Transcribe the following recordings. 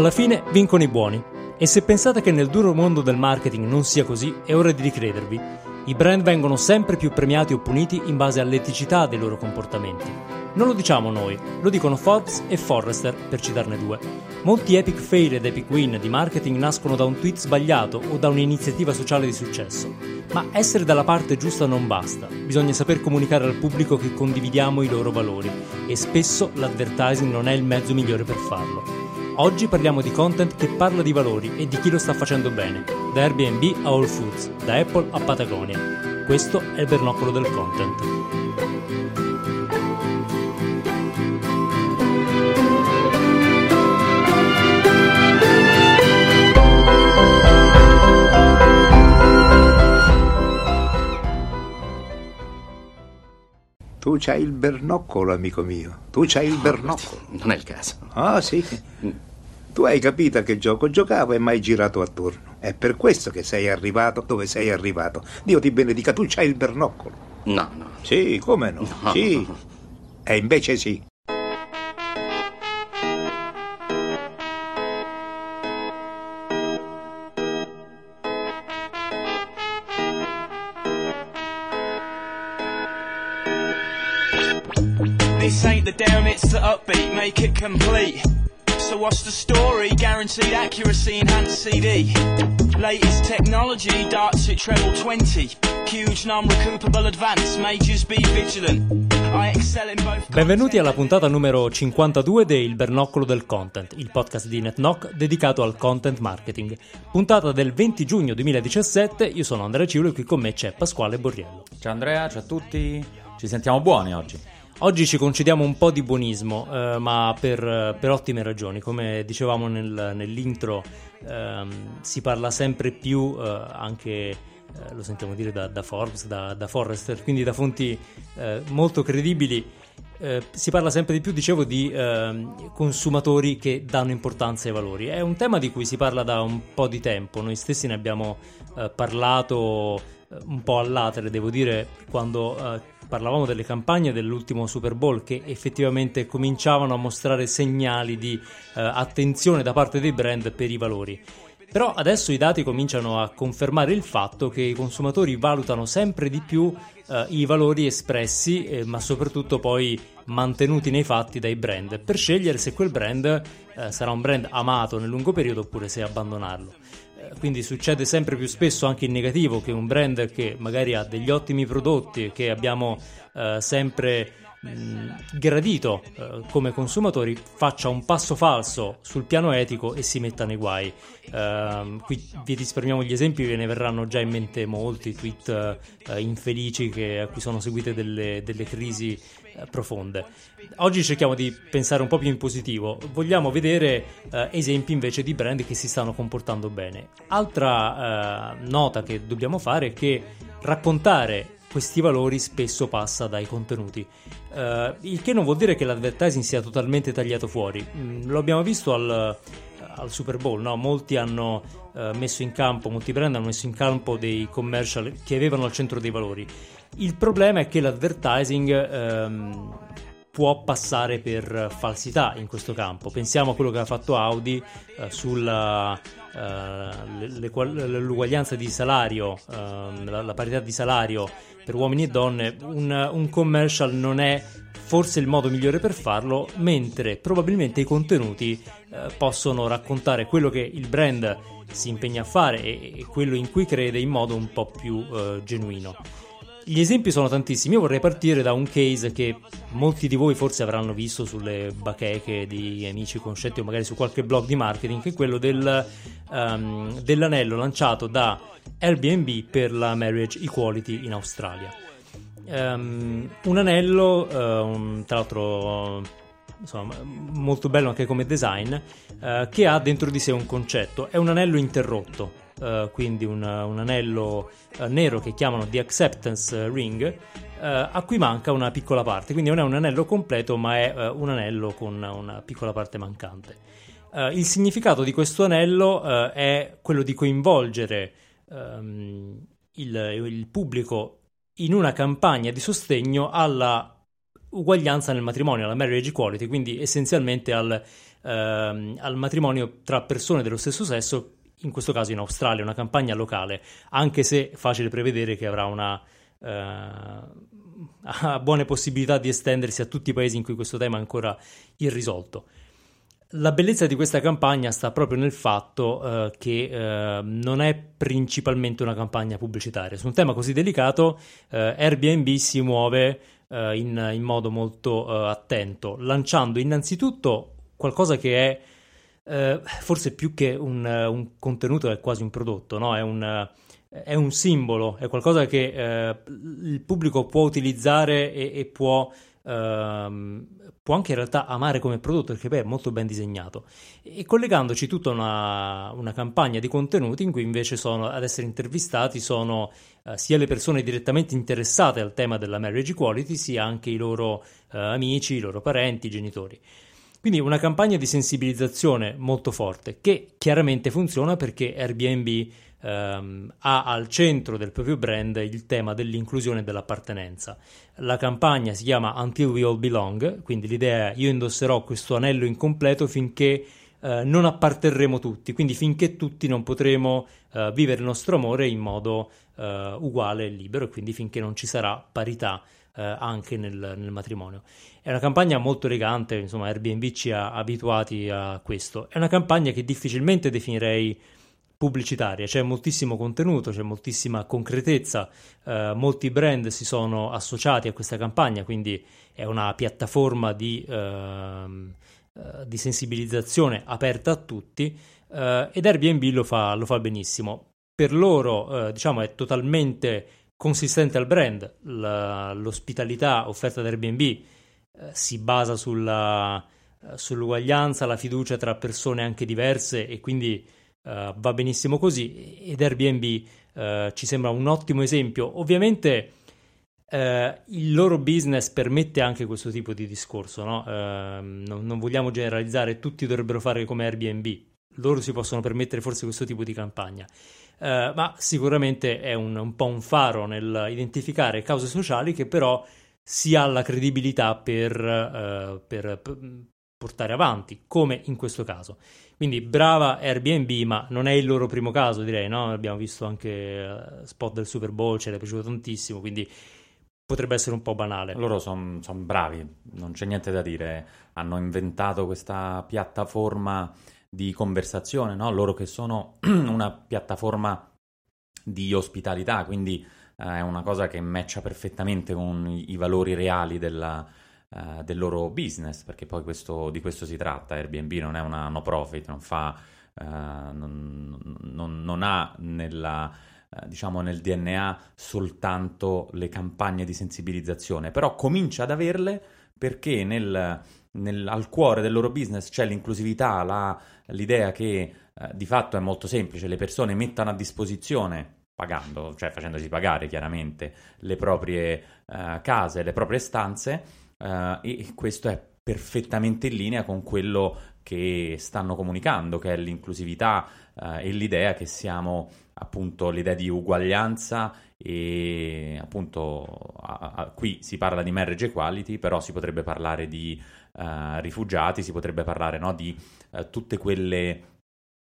Alla fine vincono i buoni. E se pensate che nel duro mondo del marketing non sia così, è ora di ricredervi. I brand vengono sempre più premiati o puniti in base all'eticità dei loro comportamenti. Non lo diciamo noi, lo dicono Forbes e Forrester, per citarne due. Molti epic fail ed epic win di marketing nascono da un tweet sbagliato o da un'iniziativa sociale di successo. Ma essere dalla parte giusta non basta, bisogna saper comunicare al pubblico che condividiamo i loro valori e spesso l'advertising non è il mezzo migliore per farlo. Oggi parliamo di content che parla di valori e di chi lo sta facendo bene, da Airbnb a Whole Foods, da Apple a Patagonia. Questo è il bernoccolo del content. Tu c'hai il bernoccolo, amico mio. Tu c'hai il bernoccolo. Non è il caso. Ah, sì. Tu hai capito a che gioco giocavo e mai girato attorno. È per questo che sei arrivato dove sei arrivato. Dio ti benedica, tu c'hai il bernoccolo. No, no. Sì, come no? No. Sì. E invece sì. This ain't the down, it's the upbeat, make it complete. So what's the story? Guaranteed accuracy, enhanced CD. Latest technology, darts at treble 20. Huge non-recoupable advance, majors be vigilant. I excel in both Benvenuti alla puntata numero 52 de Il Bernoccolo del Content, il podcast di NetKnock dedicato al content marketing. Puntata del 20 giugno 2017, io sono Andrea Ciulo e qui con me c'è Pasquale Borriello. Ciao Andrea, ciao a tutti. Ci sentiamo buoni oggi. Oggi ci concediamo un po' di buonismo, eh, ma per, per ottime ragioni. Come dicevamo nel- nell'intro, ehm, si parla sempre più, eh, anche eh, lo sentiamo dire da, da Forbes, da, da Forrester, quindi da fonti eh, molto credibili. eh, si parla sempre di più, dicevo, di ehm, consumatori che danno importanza ai valori. È un tema di cui si parla da un po' di tempo. Noi stessi ne abbiamo eh, parlato un po' all'atere, devo dire, quando parlavamo delle campagne dell'ultimo Super Bowl che effettivamente cominciavano a mostrare segnali di eh, attenzione da parte dei brand per i valori. Però adesso i dati cominciano a confermare il fatto che i consumatori valutano sempre di più eh, i valori espressi, eh, ma soprattutto poi mantenuti nei fatti dai brand, per scegliere se quel brand eh, sarà un brand amato nel lungo periodo oppure se abbandonarlo. Eh, Quindi succede sempre più spesso anche in negativo che un brand che magari ha degli ottimi prodotti che abbiamo eh, sempre mh, gradito eh, come consumatori faccia un passo falso sul piano etico e si metta nei guai. Ehm, qui vi risparmiamo gli esempi, ve ne verranno già in mente molti tweet eh, infelici che- a cui sono seguite delle, delle crisi eh, profonde. Oggi cerchiamo di pensare un po' più in positivo, vogliamo vedere eh, esempi invece di brand che si stanno comportando bene. Altra eh, nota che dobbiamo fare è che raccontare questi valori spesso passa dai contenuti. Eh, il che non vuol dire che l'advertising sia totalmente tagliato fuori. Mm, lo abbiamo visto al, al Super Bowl, no? molti hanno eh, messo in campo, molti brand hanno messo in campo dei commercial che avevano al centro dei valori. Il problema è che l'advertising ehm, può passare per falsità in questo campo. Pensiamo a quello che ha fatto Audi eh, sulla eh, di salario, ehm, la, la parità di salario per uomini e donne. Un, un commercial non è forse il modo migliore per farlo, mentre probabilmente i contenuti eh, possono raccontare quello che il brand si impegna a fare e, e quello in cui crede in modo un po' più eh, genuino. Gli esempi sono tantissimi, io vorrei partire da un case che molti di voi forse avranno visto sulle bacheche di amici conoscenti o magari su qualche blog di marketing, che è quello del, ehm, dell'anello lanciato da Airbnb per la marriage equality in Australia. Ehm, un anello, un- tra l'altro insomma, molto bello anche come design, eh, che ha dentro di sé un concetto. È un anello interrotto, eh, quindi un, un anello eh, nero che chiamano The Acceptance Ring, eh, a cui manca una piccola parte. Quindi non è un anello completo, ma è un anello con una piccola parte mancante. Il significato di questo anello è quello di coinvolgere ehm, il, il pubblico in una campagna di sostegno alla uguaglianza nel matrimonio, alla marriage equality, quindi essenzialmente al ehm, al matrimonio tra persone dello stesso sesso, in questo caso in Australia, una campagna locale, anche se facile prevedere che avrà una uh, buone possibilità di estendersi a tutti i paesi in cui questo tema è ancora irrisolto. La bellezza di questa campagna sta proprio nel fatto uh, che uh, non è principalmente una campagna pubblicitaria. Su un tema così delicato, Airbnb si muove in, in, modo molto attento, lanciando innanzitutto qualcosa che è forse più che un, un, contenuto, è quasi un prodotto, no? è, un, è, un, simbolo, è qualcosa che il pubblico può utilizzare e, e può ehm, può anche in realtà amare come prodotto perché beh, è molto ben disegnato e collegandoci tutta una, una, campagna di contenuti in cui invece sono ad essere intervistati sono eh, sia le persone direttamente interessate al tema della marriage equality sia anche i loro eh, amici, i loro parenti, i genitori. Quindi una campagna di sensibilizzazione molto forte che chiaramente funziona perché Airbnb ehm, ha al centro del proprio brand il tema dell'inclusione e dell'appartenenza. La campagna si chiama Until We All Belong, quindi l'idea è io indosserò questo anello incompleto finché eh, non apparterremo tutti, quindi finché tutti non potremo eh, vivere il nostro amore in modo eh, uguale e libero, e quindi finché non ci sarà parità eh, anche nel, nel, matrimonio. È una campagna molto elegante, insomma Airbnb ci ha abituati a questo. È una campagna che difficilmente definirei pubblicitaria, c'è moltissimo contenuto, c'è moltissima concretezza, eh, molti brand si sono associati a questa campagna, quindi è una piattaforma di, eh, di sensibilizzazione aperta a tutti eh, ed Airbnb lo fa, lo fa benissimo. Per loro eh, diciamo è totalmente consistente al brand, La, l'ospitalità offerta da Airbnb si basa sulla, sull'uguaglianza, la fiducia tra persone anche diverse e quindi Uh, va benissimo così ed Airbnb uh, ci sembra un ottimo esempio. Ovviamente uh, il loro business permette anche questo tipo di discorso, no? non, non, vogliamo generalizzare, tutti dovrebbero fare come Airbnb, loro si possono permettere forse questo tipo di campagna. ma sicuramente è un, un po' un faro nel identificare cause sociali che però si ha la credibilità per, per, per portare avanti, come in questo caso. Quindi brava Airbnb, ma non è il loro primo caso, direi, no? Abbiamo visto anche uh, spot del Super Bowl, ce l'è piaciuto tantissimo, quindi potrebbe essere un po' banale. Loro sono son bravi, non c'è niente da dire. Hanno inventato questa piattaforma di conversazione, no? Loro che sono una piattaforma di ospitalità, quindi è una cosa che matcha perfettamente con i, valori reali della, uh, del loro business, perché poi questo, di questo si tratta. Airbnb non è una no profit, non fa, uh, non, non, non, ha nella, uh, diciamo nel DNA soltanto le campagne di sensibilizzazione, però comincia ad averle perché nel, nel, al cuore del loro business c'è l'inclusività, la, l'idea che di fatto è molto semplice, le persone mettano a disposizione pagando, cioè facendosi pagare chiaramente le proprie uh, case, le proprie stanze uh, e questo è perfettamente in linea con quello che stanno comunicando, che è l'inclusività uh, e l'idea che siamo appunto l'idea di uguaglianza e appunto a, a, qui si parla di marriage equality, però si potrebbe parlare di rifugiati, si potrebbe parlare no, di tutte quelle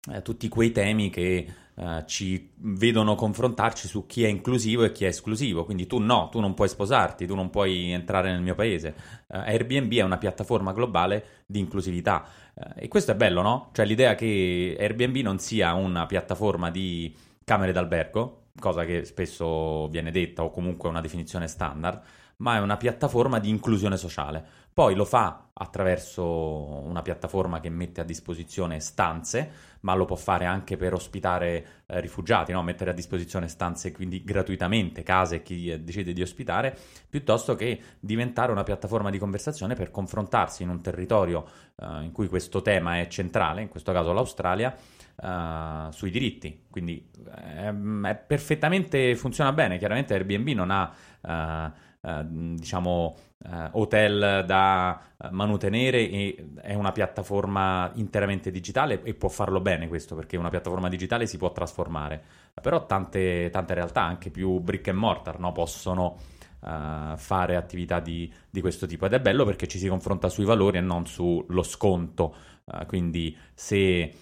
eh, tutti quei temi che eh, ci vedono confrontarci su chi è inclusivo e chi è esclusivo. Quindi tu no, tu non puoi sposarti, tu non puoi entrare nel mio paese. Eh, Airbnb è una piattaforma globale di inclusività eh, e questo è bello, no? Cioè l'idea che Airbnb non sia una piattaforma di camere d'albergo, cosa che spesso viene detta o comunque una definizione standard, ma è una piattaforma di inclusione sociale. Poi lo fa attraverso una piattaforma che mette a disposizione stanze, ma lo può fare anche per ospitare eh, rifugiati, no? mettere a disposizione stanze quindi gratuitamente, case chi eh, decide di ospitare, piuttosto che diventare una piattaforma di conversazione per confrontarsi in un territorio eh, in cui questo tema è centrale, in questo caso l'Australia, Uh, sui diritti. Quindi ehm, è perfettamente funziona bene. Chiaramente Airbnb non ha uh, eh, diciamo, eh, hotel da eh, manutenere e è una piattaforma interamente digitale e può farlo bene questo perché una piattaforma digitale si può trasformare. Però tante, tante realtà, anche più brick and mortar, no, possono uh, fare attività di, di, questo tipo ed è bello perché ci si confronta sui valori e non sullo sconto Uh, quindi se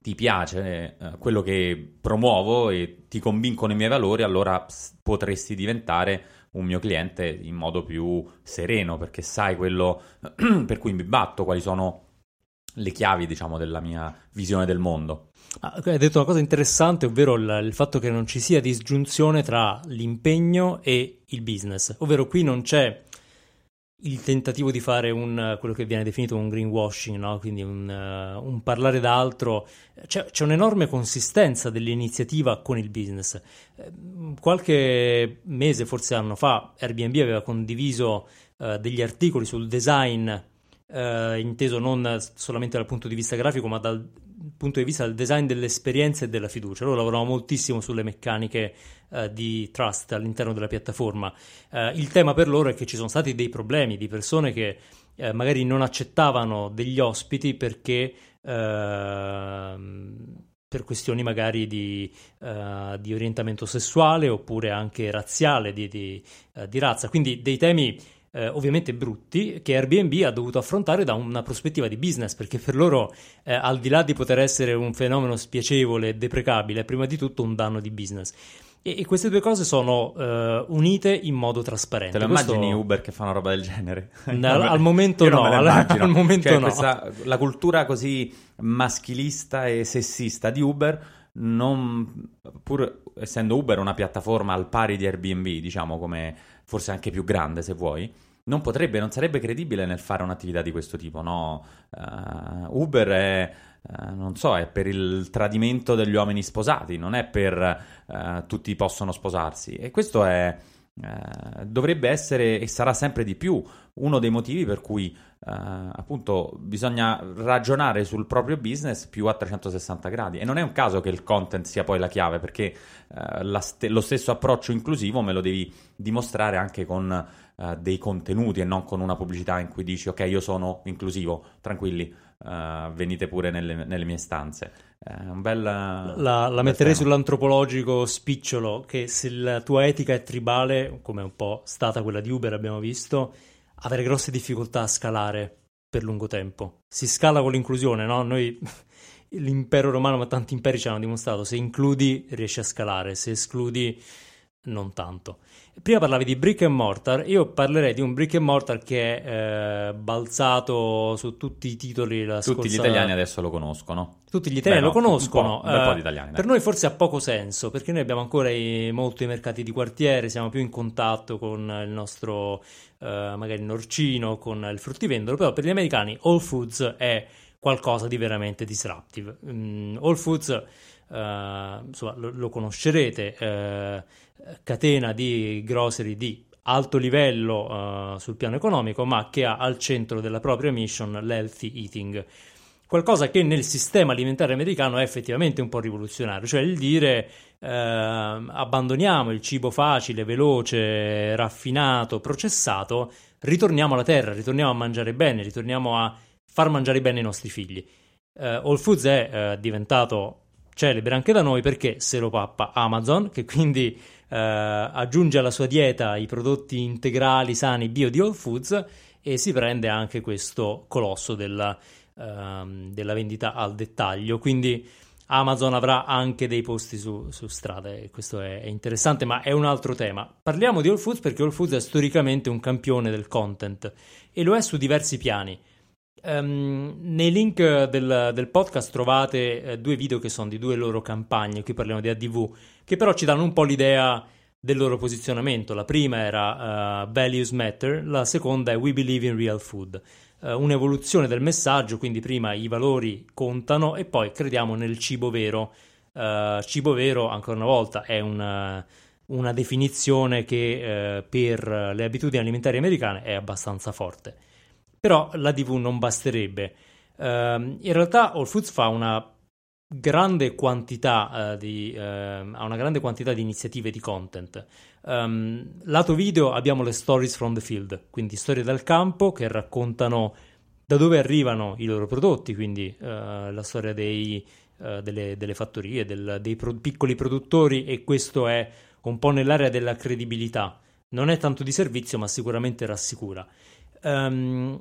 ti piace uh, quello che promuovo e ti convincono i miei valori, allora potresti diventare un mio cliente in modo più sereno, perché sai quello per cui mi batto, quali sono le chiavi, diciamo, della mia visione del mondo. Ah, hai detto una cosa interessante, ovvero il, il, fatto che non ci sia disgiunzione tra l'impegno e il business, ovvero qui non c'è il tentativo di fare un, quello che viene definito un greenwashing, no? quindi un, uh, un, parlare d'altro, c'è, c'è, un'enorme consistenza dell'iniziativa con il business. Eh, qualche mese, forse anno fa, Airbnb aveva condiviso uh, degli articoli sul design, uh, inteso non solamente dal punto di vista grafico, ma dal punto di vista del design dell'esperienza e della fiducia. Loro lavorano moltissimo sulle meccaniche uh, di trust all'interno della piattaforma. Uh, il tema per loro è che ci sono stati dei problemi di persone che uh, magari non accettavano degli ospiti perché ehm, per questioni magari di, uh, di, orientamento sessuale oppure anche razziale, di, di, uh, di razza. Quindi dei temi eh, ovviamente brutti che Airbnb ha dovuto affrontare da una prospettiva di business, perché per loro, eh, al di là di poter essere un fenomeno spiacevole e deprecabile, è prima di tutto un danno di business. E, e queste due cose sono uh, unite in modo trasparente. Te lo Questo... immagini Uber che fa una roba del genere? No, al, al momento no, al, al, momento cioè, no. Questa, la cultura così maschilista e sessista di Uber non, pur essendo Uber una piattaforma al pari di Airbnb, diciamo come forse anche più grande se vuoi, non potrebbe, non sarebbe credibile nel fare un'attività di questo tipo, no? Uh, Uber è, uh, non so, è per il tradimento degli uomini sposati, non è per uh, tutti possono sposarsi. E questo è, dovrebbe essere e sarà sempre di più uno dei motivi per cui appunto bisogna ragionare sul proprio business più a 360 gradi. E non è un caso che il content sia poi la chiave, perché st- lo stesso approccio inclusivo me lo devi dimostrare anche con uh, dei contenuti e non con una pubblicità in cui dici ok io sono inclusivo, tranquilli, uh, venite pure nelle, nelle mie stanze. Uh, un bel, la, la metterei tema. sull'antropologico spicciolo che se la tua etica è tribale, come è un po' stata quella di Uber abbiamo visto, avere grosse difficoltà a scalare per lungo tempo. Si scala con l'inclusione, no? Noi l'impero romano, ma tanti imperi ci hanno dimostrato, se includi riesci a scalare, se escludi non tanto. Prima parlavi di brick and mortar, io parlerei di un brick and mortar che è eh, balzato su tutti i titoli. La tutti scorsa... gli italiani adesso lo conoscono. Tutti gli italiani Beh, no, lo conoscono. Un po', un po' di italiani, per noi forse ha poco senso, perché noi abbiamo ancora i, molto i mercati di quartiere, siamo più in contatto con il nostro, eh, magari Norcino, con il fruttivendolo, però per gli americani All Foods è qualcosa di veramente disruptive. Mm, All Foods insomma, lo, lo conoscerete, uh, catena di grocery di alto livello uh, sul piano economico, ma che ha al centro della propria mission l'healthy eating. Qualcosa che nel sistema alimentare americano è effettivamente un po' rivoluzionario, cioè il dire abbandoniamo il cibo facile, veloce, raffinato, processato, ritorniamo alla terra, ritorniamo a mangiare bene, ritorniamo a far mangiare bene i nostri figli. All Foods è diventato celebre anche da noi perché se lo pappa Amazon, che quindi eh, aggiunge alla sua dieta i prodotti integrali sani bio di Whole Foods e si prende anche questo colosso della, ehm, della vendita al dettaglio. Quindi Amazon avrà anche dei posti su, su strada e questo è, è, interessante, ma è un altro tema. Parliamo di Whole Foods perché Whole Foods è storicamente un campione del content e lo è su diversi piani. Um, nei link del, del podcast trovate eh, due video che sono di due loro campagne, qui parliamo di ADV, che però ci danno un po' l'idea del loro posizionamento. La prima era uh, Values Matter, la seconda è We Believe in Real Food. Uh, un'evoluzione del messaggio, quindi prima i valori contano e poi crediamo nel cibo vero. Uh, cibo vero, ancora una volta, è una, una definizione che per le abitudini alimentari americane è abbastanza forte. Però la TV non basterebbe. Uh, in realtà All Foods fa una grande quantità uh, di, uh, ha una grande quantità di iniziative di content. Um, lato video abbiamo le stories from the field, quindi storie dal campo che raccontano da dove arrivano i loro prodotti, quindi uh, la storia dei, uh, delle, delle, fattorie, del, dei pro- piccoli produttori e questo è un po' nell'area della credibilità. Non è tanto di servizio, ma sicuramente rassicura. Um,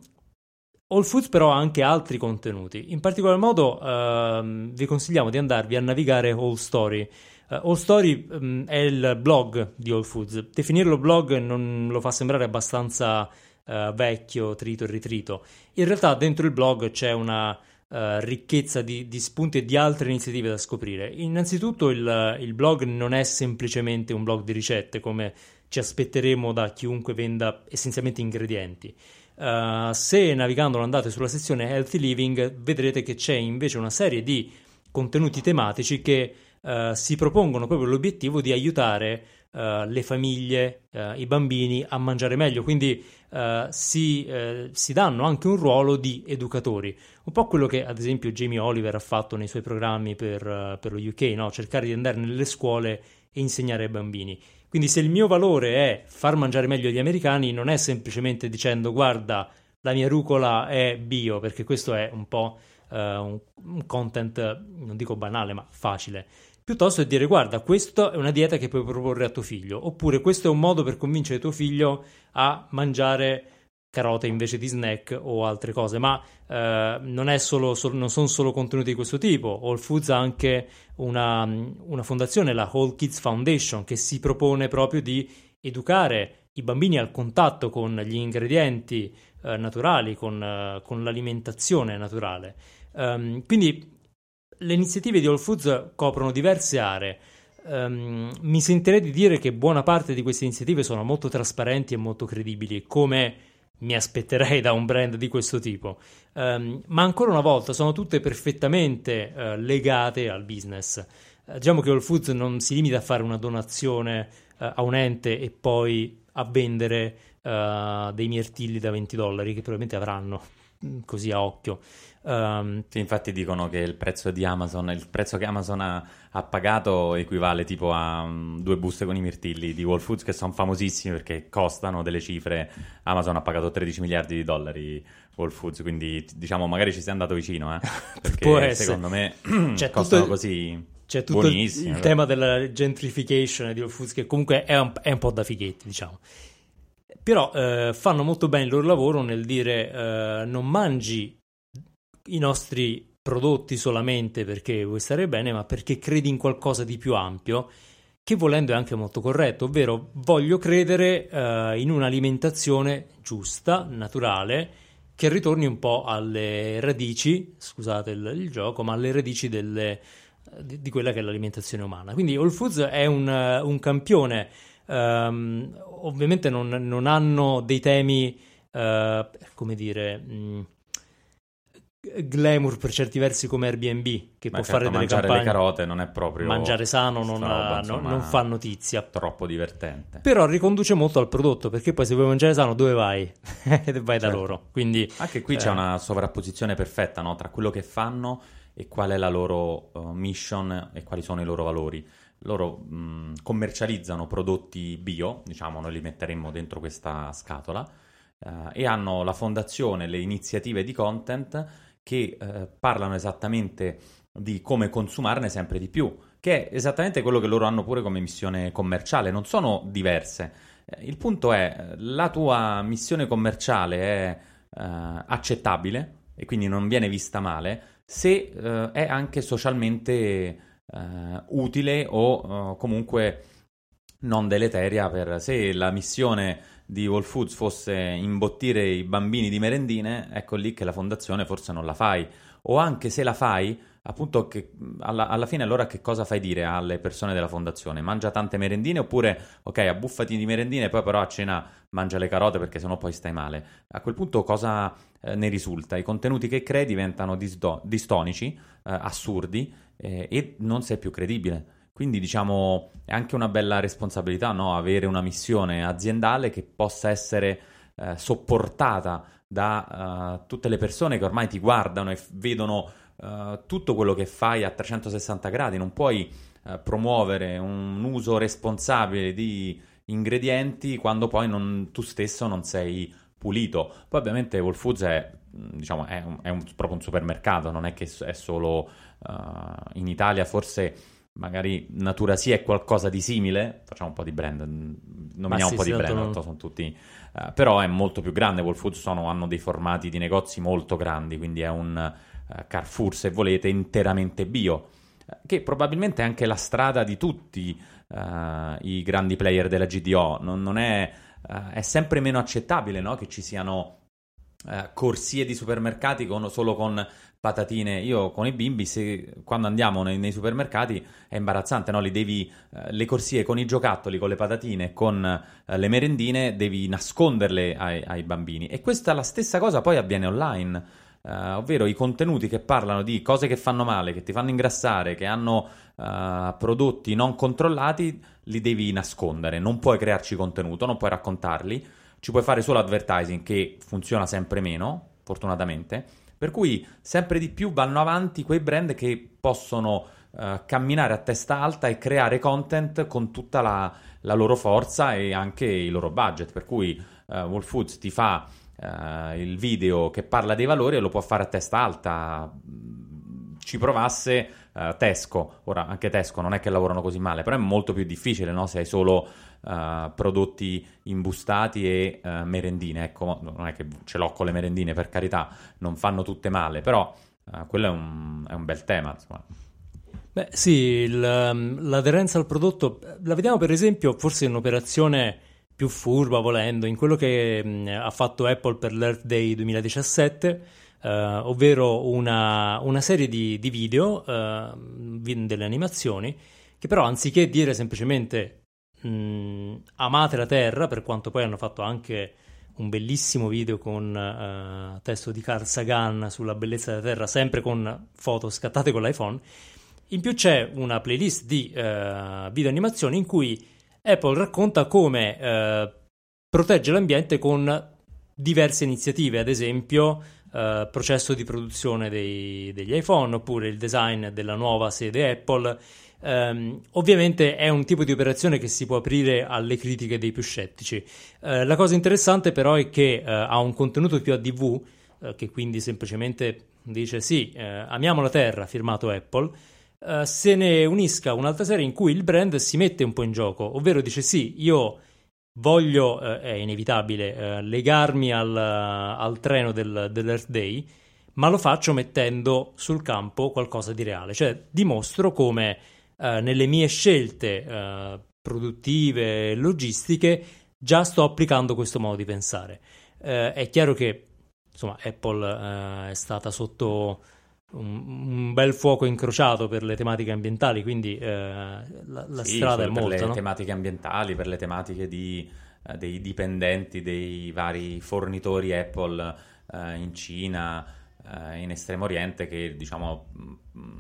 Whole Foods però ha anche altri contenuti. In particolar modo uh, vi consigliamo di andarvi a navigare Whole Story. Uh, All Story um, è il blog di Whole Foods. Definirlo blog non lo fa sembrare abbastanza uh, vecchio, trito e ritrito. In realtà dentro il blog c'è una Uh, ricchezza di, di, spunti e di altre iniziative da scoprire. Innanzitutto il, il, blog non è semplicemente un blog di ricette come ci aspetteremo da chiunque venda essenzialmente ingredienti. Uh, se navigando andate sulla sezione Healthy Living vedrete che c'è invece una serie di contenuti tematici che uh, si propongono proprio l'obiettivo di aiutare uh, le famiglie, i bambini a mangiare meglio, quindi si, si, danno anche un ruolo di educatori, un po' quello che ad esempio Jamie Oliver ha fatto nei suoi programmi per, per lo UK, no? cercare di andare nelle scuole e insegnare ai bambini. Quindi se il mio valore è far mangiare meglio gli americani, non è semplicemente dicendo guarda, la mia rucola è bio, perché questo è un po' uh, un, un content, non dico banale, ma facile. Piuttosto è dire guarda, questa è una dieta che puoi proporre a tuo figlio, oppure questo è un modo per convincere tuo figlio a mangiare carote invece di snack o altre cose, ma eh, non, solo, so, non, sono solo contenuti di questo tipo. Whole Foods ha anche una, una, fondazione, la Whole Kids Foundation, che si propone proprio di educare i bambini al contatto con gli ingredienti eh, naturali, con, eh, con, l'alimentazione naturale. Um, quindi le iniziative di Whole Foods coprono diverse aree. Um, mi sentirei di dire che buona parte di queste iniziative sono molto trasparenti e molto credibili, come mi aspetterei da un brand di questo tipo. Um, ma ancora una volta sono tutte perfettamente uh, legate al business. Uh, diciamo che Whole Foods non si limita a fare una donazione uh, a un ente e poi a vendere dei mirtilli da 20 dollari che probabilmente avranno così a occhio. Um, infatti dicono che il prezzo di Amazon, il prezzo che Amazon ha, ha pagato equivale tipo a um, due buste con i mirtilli di Whole Foods che sono famosissimi perché costano delle cifre. Amazon ha pagato 13 miliardi di dollari Whole Foods, quindi diciamo magari ci sei andato vicino, eh? perché secondo me c'è costano tutto, così c'è tutto il, il tema della gentrification di Whole Foods che comunque è un, è un po' da fighetti, diciamo. Però eh, fanno molto bene il loro lavoro nel dire eh, non mangi i nostri prodotti solamente perché vuoi stare bene, ma perché credi in qualcosa di più ampio, che volendo è anche molto corretto, ovvero voglio credere uh, in un'alimentazione giusta, naturale, che ritorni un po' alle radici, scusate il, il gioco, ma alle radici delle, di, di, quella che è l'alimentazione umana. Quindi Whole Foods è un, un campione, um, ovviamente non, non, hanno dei temi, uh, come dire... Mh, mm, glamour per certi versi come Airbnb che Ma può certo, fare delle mangiare campagne le carote non è proprio mangiare sano non, roba, insomma, non, fa notizia troppo divertente però riconduce molto al prodotto perché poi se vuoi mangiare sano dove vai? vai certo. da loro quindi anche qui eh... c'è una sovrapposizione perfetta no? tra quello che fanno e qual è la loro uh, mission e quali sono i loro valori loro mh, commercializzano prodotti bio diciamo noi li metteremmo dentro questa scatola uh, e hanno la fondazione le iniziative di content che eh, parlano esattamente di come consumarne sempre di più, che è esattamente quello che loro hanno pure come missione commerciale, non sono diverse. Eh, il punto è, la tua missione commerciale è eh, accettabile e quindi non viene vista male se eh, è anche socialmente eh, utile o eh, comunque non deleteria per se la missione di Whole Foods fosse imbottire i bambini di merendine, ecco lì che la fondazione forse non la fai. O anche se la fai, appunto, che, alla, alla, fine allora che cosa fai dire alle persone della fondazione? Mangia tante merendine oppure, ok, abbuffati di merendine, poi però a cena mangia le carote perché sennò poi stai male. A quel punto cosa eh, ne risulta? I contenuti che crei diventano disdo- distonici, eh, assurdi eh, e non sei più credibile. Quindi diciamo è anche una bella responsabilità no? avere una missione aziendale che possa essere eh, sopportata da uh, tutte le persone che ormai ti guardano e f- vedono uh, tutto quello che fai a 360 gradi. Non puoi uh, promuovere un uso responsabile di ingredienti quando poi non, tu stesso non sei pulito. Poi ovviamente Whole Foods è, diciamo, è, un, è un, proprio un supermercato, non è che è solo in Italia forse magari Natura sì è qualcosa di simile, facciamo un po' di brand, nominiamo sì, un po' di brand, non... sono tutti... Uh, però è molto più grande, Whole Foods sono, hanno dei formati di negozi molto grandi, quindi è un uh, Carrefour, se volete, interamente bio, uh, che probabilmente è anche la strada di tutti i grandi player della GDO, non, non è, è, sempre meno accettabile no? che ci siano corsie di supermercati con, solo con patatine. Io con i bimbi, se, quando andiamo nei, nei, supermercati, è imbarazzante, no? Devi, eh, le corsie con i giocattoli, con le patatine, con eh, le merendine, devi nasconderle ai, ai, bambini. E questa la stessa cosa poi avviene online. Uh, ovvero i contenuti che parlano di cose che fanno male, che ti fanno ingrassare, che hanno uh, prodotti non controllati, li devi nascondere. Non puoi crearci contenuto, non puoi raccontarli. Ci puoi fare solo advertising che funziona sempre meno, fortunatamente per cui sempre di più vanno avanti quei brand che possono uh, camminare a testa alta e creare content con tutta la, la, loro forza e anche i loro budget. Per cui uh, Whole Foods ti fa uh, il video che parla dei valori e lo può fare a testa alta. Ci provasse Tesco, ora anche Tesco non è che lavorano così male, però è molto più difficile no? se hai solo uh, prodotti imbustati e uh, merendine. Ecco, non è che ce l'ho con le merendine, per carità, non fanno tutte male, però uh, quello è un, è un, bel tema. Insomma. Beh, sì, il, um, l'aderenza al prodotto la vediamo per esempio forse in un'operazione più furba volendo, in quello che mh, mm, ha fatto Apple per l'Earth Day 2017, uh, ovvero una, una, serie di, di video, uh, delle animazioni, che però anziché dire semplicemente mh, mm, amate la Terra, per quanto poi hanno fatto anche un bellissimo video con uh, testo di Carl Sagan sulla bellezza della Terra, sempre con foto scattate con l'iPhone. In più c'è una playlist di uh, video animazioni in cui Apple racconta come uh, protegge l'ambiente con diverse iniziative, ad esempio processo di produzione dei, degli iPhone oppure il design della nuova sede Apple Um, ovviamente è un tipo di operazione che si può aprire alle critiche dei più scettici. Uh, la cosa interessante però è che uh, ha un contenuto più ADV, uh, eh, che quindi semplicemente dice sì, amiamo la Terra, firmato Apple, se ne unisca un'altra serie in cui il brand si mette un po' in gioco, ovvero dice sì, io voglio, è inevitabile, legarmi al, al treno del, dell'Earth Day, ma lo faccio mettendo sul campo qualcosa di reale, cioè dimostro come eh, nelle mie scelte eh, produttive e logistiche già sto applicando questo modo di pensare. Eh, è chiaro che insomma, Apple eh, è stata sotto un, un, bel fuoco incrociato per le tematiche ambientali, quindi eh, la, la sì, strada è molta. Per le no? tematiche ambientali, per le tematiche di, dei dipendenti dei vari fornitori Apple in Cina, in Estremo Oriente, che diciamo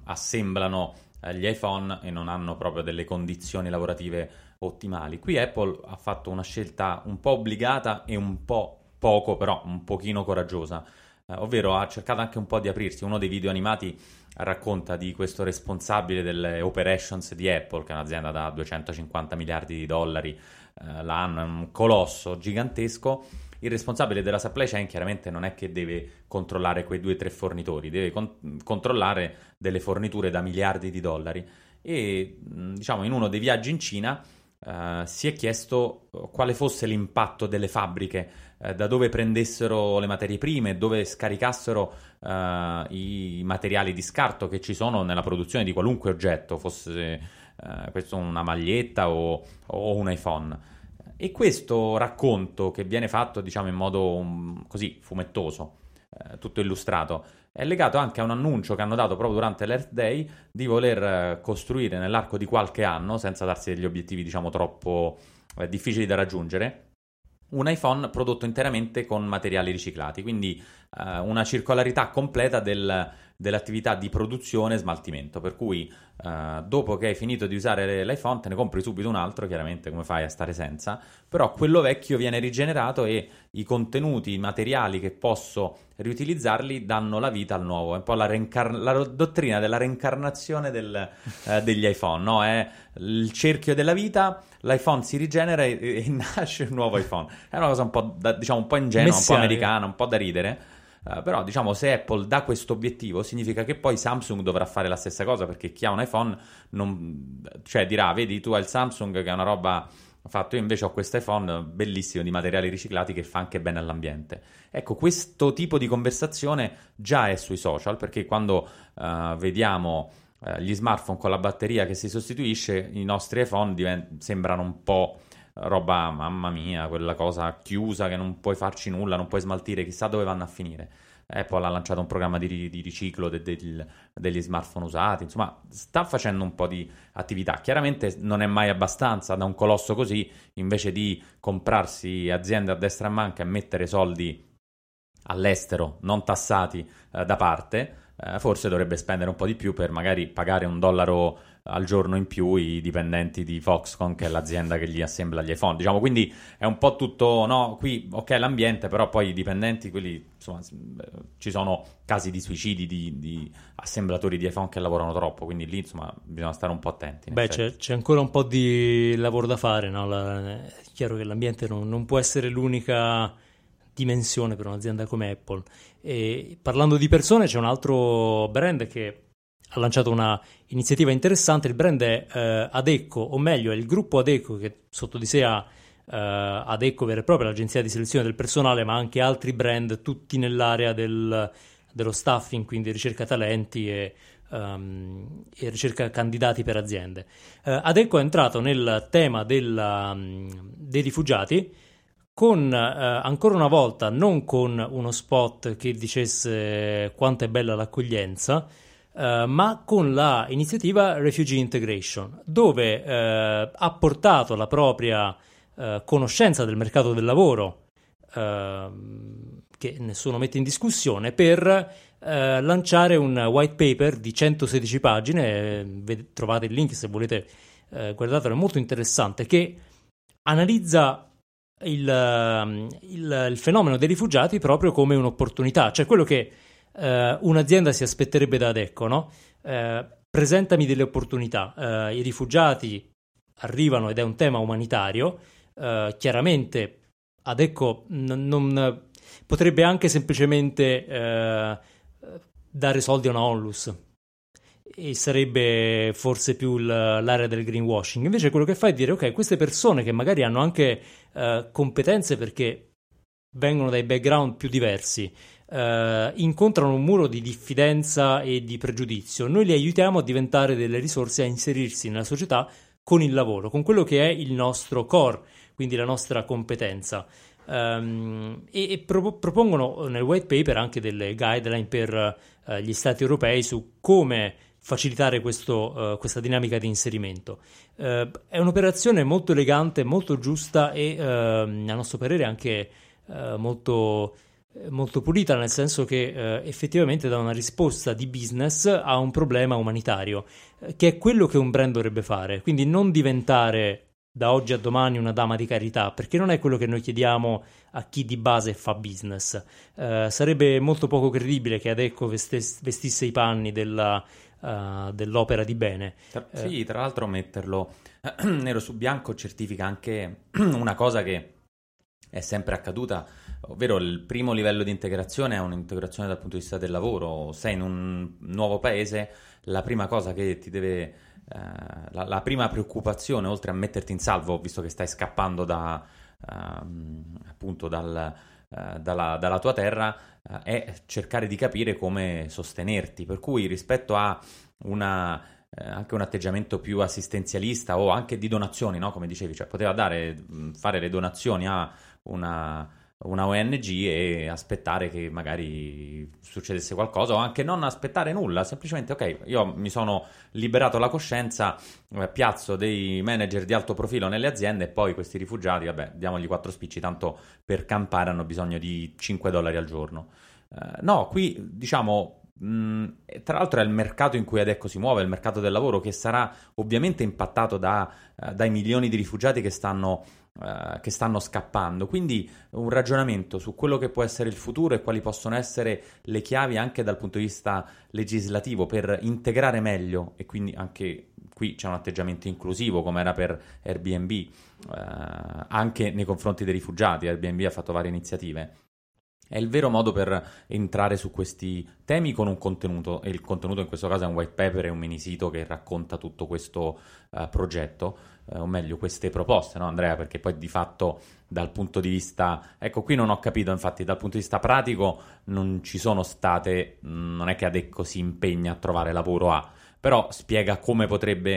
assemblano eh, gli iPhone e non hanno proprio delle condizioni lavorative ottimali. Qui Apple ha fatto una scelta un po' obbligata e un po' poco, però un pochino coraggiosa, eh, ovvero ha cercato anche un po' di aprirsi. Uno dei video animati racconta di questo responsabile delle operations di Apple, che è un'azienda da 250 miliardi di dollari eh, l'anno, è un colosso gigantesco il responsabile della supply chain chiaramente non è che deve controllare quei due o tre fornitori, deve con- controllare delle forniture da miliardi di dollari. E diciamo in uno dei viaggi in Cina uh, si è chiesto eh, quale fosse l'impatto delle fabbriche, uh, da dove prendessero le materie prime, dove scaricassero uh, i materiali di scarto che ci sono nella produzione di qualunque oggetto, fosse una maglietta o, o un iPhone. E questo racconto che viene fatto, diciamo, in modo um, così fumettoso, eh, tutto illustrato, è legato anche a un annuncio che hanno dato proprio durante l'Earth Day di voler eh, costruire nell'arco di qualche anno, senza darsi degli obiettivi, diciamo, troppo eh, difficili da raggiungere, un iPhone prodotto interamente con materiali riciclati, quindi eh, una circolarità completa del, dell'attività di produzione e smaltimento, per cui uh, dopo che hai finito di usare l'iPhone te ne compri subito un altro, chiaramente come fai a stare senza, però quello vecchio viene rigenerato e i contenuti, i materiali che posso riutilizzarli danno la vita al nuovo, è un po' la, reincar- la dottrina della reincarnazione del, uh, degli iPhone, no? è il cerchio della vita, l'iPhone si rigenera e, e nasce un nuovo iPhone, è una cosa un po', da, diciamo, un po' ingenua, un po' americana, un po' da ridere, Uh, però diciamo se Apple dà questo obiettivo significa che poi Samsung dovrà fare la stessa cosa perché chi ha un iPhone non, cioè dirà vedi tu hai il Samsung che è una roba fatto io invece ho questo iPhone bellissimo di materiali riciclati che fa anche bene all'ambiente. Ecco, questo tipo di conversazione già è sui social perché quando uh, vediamo uh, gli smartphone con la batteria che si sostituisce, i nostri iPhone divent- sembrano un po' roba, mamma mia, quella cosa chiusa che non puoi farci nulla, non puoi smaltire, chissà dove vanno a finire. Apple ha lanciato un programma di, di riciclo de, de, degli smartphone usati, insomma sta facendo un po' di attività. Chiaramente non è mai abbastanza da un colosso così, invece di comprarsi aziende a destra e manca e mettere soldi all'estero non tassati eh, da parte, eh, forse dovrebbe spendere un po' di più per magari pagare un dollaro al giorno in più i dipendenti di Foxconn, che è l'azienda che gli assembla gli iPhone. Diciamo, quindi è un po' tutto, no, qui ok l'ambiente, però poi i dipendenti, quelli, insomma, ci sono casi di suicidi di, di, assemblatori di iPhone che lavorano troppo, quindi lì, insomma, bisogna stare un po' attenti. Beh, c'è, c'è, ancora un po' di lavoro da fare, no? La, è chiaro che l'ambiente non, non può essere l'unica dimensione per un'azienda come Apple. E parlando di persone, c'è un altro brand che ha lanciato una iniziativa interessante. Il brand è eh, Adecco, o meglio, è il gruppo Adecco che sotto di sé ha eh, Adecco vera e propria, l'agenzia di selezione del personale, ma anche altri brand, tutti nell'area del, dello staffing, quindi ricerca talenti e, um, e ricerca candidati per aziende. Uh, Adecco è entrato nel tema della, um, dei rifugiati con uh, ancora una volta non con uno spot che dicesse quanto è bella l'accoglienza, Uh, ma con la iniziativa Refugee Integration, dove uh, ha portato la propria uh, conoscenza del mercato del lavoro, che nessuno mette in discussione, per lanciare un white paper di 116 pagine, trovate il link se volete guardatelo, è molto interessante, che analizza il, il, il fenomeno dei rifugiati proprio come un'opportunità, cioè quello che eh, un'azienda si aspetterebbe da Adecco, no? Eh, presentami delle opportunità. Eh, I rifugiati arrivano ed è un tema umanitario. Eh, chiaramente Adecco n- non potrebbe anche semplicemente eh, dare soldi a una onlus e sarebbe forse più l'area del greenwashing. Invece quello che fa è dire ok, queste persone che magari hanno anche uh, competenze perché vengono dai background più diversi, eh, incontrano un muro di diffidenza e di pregiudizio, noi li aiutiamo a diventare delle risorse, a inserirsi nella società con il lavoro, con quello che è il nostro core, quindi la nostra competenza. Um, e, e pro- propongono nel white paper anche delle guideline per uh, gli stati europei su come facilitare questo, uh, questa dinamica di inserimento. Uh, è un'operazione molto elegante, molto giusta e a nostro parere anche molto eh, molto pulita, nel senso che effettivamente dà una risposta di business a un problema umanitario, che è quello che un brand dovrebbe fare. Quindi non diventare da oggi a domani una dama di carità, perché non è quello che noi chiediamo a chi di base fa business. Sarebbe molto poco credibile che Adecco vestesse, vestisse i panni della, uh, dell'opera di bene. Tra, eh. sì, tra l'altro metterlo nero su bianco certifica anche una cosa che è sempre accaduta ovvero il primo livello di integrazione è un'integrazione dal punto di vista del lavoro. Sei in un nuovo paese, la prima cosa che ti deve, eh, la, la, prima preoccupazione, oltre a metterti in salvo, visto che stai scappando da, eh, appunto dal, dalla, dalla, tua terra, eh, è cercare di capire come sostenerti. Per cui rispetto a una eh, anche un atteggiamento più assistenzialista o anche di donazioni, no? come dicevi, cioè poteva dare, fare le donazioni a una una ONG e aspettare che magari succedesse qualcosa o anche non aspettare nulla, semplicemente ok, io mi sono liberato la coscienza, eh, piazzo dei manager di alto profilo nelle aziende e poi questi rifugiati, vabbè, diamogli quattro spicci, tanto per campare hanno bisogno di 5 dollari al giorno. Uh, no, qui diciamo Mm, tra l'altro è il mercato in cui Adecco si muove, il mercato del lavoro che sarà ovviamente impattato da, uh, dai milioni di rifugiati che stanno eh, che stanno scappando. Quindi un ragionamento su quello che può essere il futuro e quali possono essere le chiavi anche dal punto di vista legislativo per integrare meglio e quindi anche qui c'è un atteggiamento inclusivo come era per Airbnb eh, anche nei confronti dei rifugiati. Airbnb ha fatto varie iniziative. È il vero modo per entrare su questi temi con un contenuto, e il contenuto in questo caso è un white paper, è un mini sito che racconta tutto questo uh, progetto. Eh, o meglio queste proposte, no Andrea? Perché poi di fatto dal punto di vista, ecco qui non ho capito infatti dal punto di vista pratico non ci sono state, non è che Adecco si impegna a trovare lavoro a, però spiega come potrebbe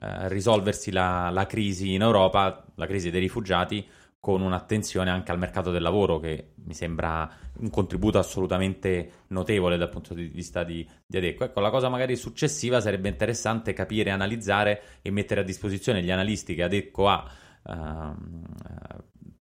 eh, risolversi la, la crisi in Europa, la crisi dei rifugiati con un'attenzione anche al mercato del lavoro che mi sembra un contributo assolutamente notevole dal punto di vista di, di Adecco. Ecco, la cosa magari successiva sarebbe interessante capire, analizzare e mettere a disposizione gli analisti che Adecco ha uh,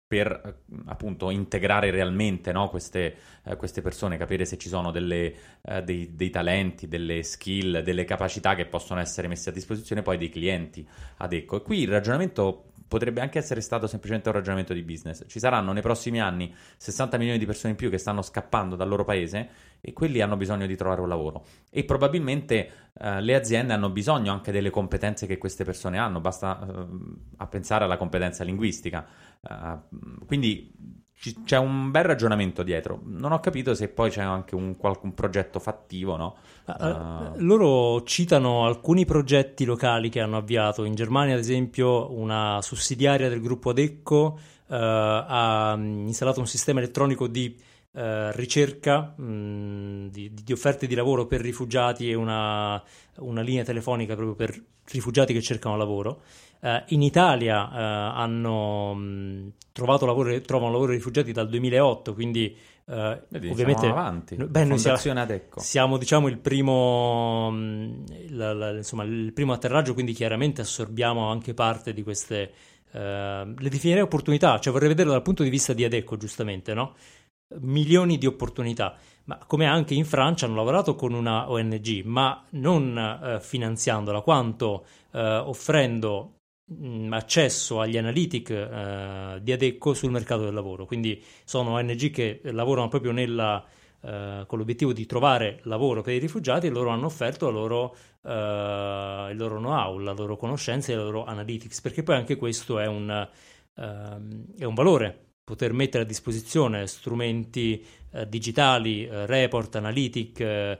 per appunto integrare realmente no, queste, uh, queste, persone, capire se ci sono delle, uh, dei, dei, talenti, delle skill, delle capacità che possono essere messe a disposizione poi dei clienti Adecco. E qui il ragionamento potrebbe anche essere stato semplicemente un ragionamento di business. Ci saranno nei prossimi anni 60 milioni di persone in più che stanno scappando dal loro paese e quelli hanno bisogno di trovare un lavoro. E probabilmente uh, le aziende hanno bisogno anche delle competenze che queste persone hanno, basta uh, a pensare alla competenza linguistica. Uh, quindi c'è un bel ragionamento dietro. Non ho capito se poi c'è anche un, un progetto fattivo, no? Uh, loro citano alcuni progetti locali che hanno avviato. In Germania, ad esempio, una sussidiaria del gruppo Adecco uh, ha mm, installato un sistema elettronico di uh, ricerca mh, mm, di, di, offerte di lavoro per rifugiati e una, una linea telefonica proprio per rifugiati che cercano lavoro. Uh, in Italia uh, hanno mh, mm, trovato lavoro, trovano lavoro rifugiati dal 2008, quindi uh, Vedi, ovviamente siamo avanti. Beh, noi siamo, siamo, diciamo il primo, mh, la, la, insomma, il primo atterraggio, quindi chiaramente assorbiamo anche parte di queste le definirei opportunità, cioè vorrei vederlo dal punto di vista di Adecco, giustamente, no? Milioni di opportunità ma come anche in Francia hanno lavorato con una ONG, ma non finanziandola, quanto offrendo accesso agli analytic eh, di Adecco sul mercato del lavoro. Quindi sono ONG che lavorano proprio nella, eh, con l'obiettivo di trovare lavoro per i rifugiati e loro hanno offerto loro, eh, il loro know-how, la loro conoscenza e la loro analytics, perché poi anche questo è un, ehm, è un valore poter mettere a disposizione strumenti eh, digitali, eh, report, analytic, eh,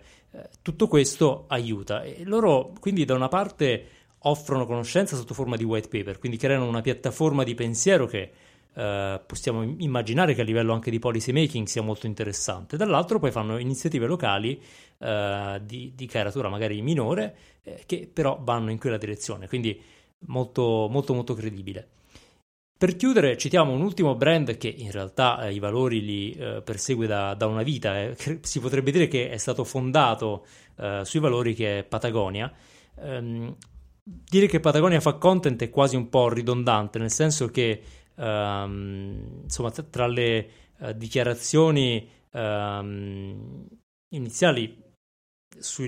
tutto questo aiuta. E loro quindi da una parte offrono conoscenza sotto forma di white paper, quindi creano una piattaforma di pensiero che eh, possiamo immaginare che a livello anche di policy making sia molto interessante. Dall'altro poi fanno iniziative locali eh, di, di, caratura magari minore che però vanno in quella direzione, quindi molto molto molto credibile. Per chiudere, citiamo un ultimo brand che in realtà eh, i valori li eh, persegue da, da, una vita, eh, si potrebbe dire che è stato fondato eh, sui valori che è Patagonia. Ehm, dire che Patagonia fa content è quasi un po' ridondante, nel senso che ehm, insomma, tra le eh, dichiarazioni ehm, iniziali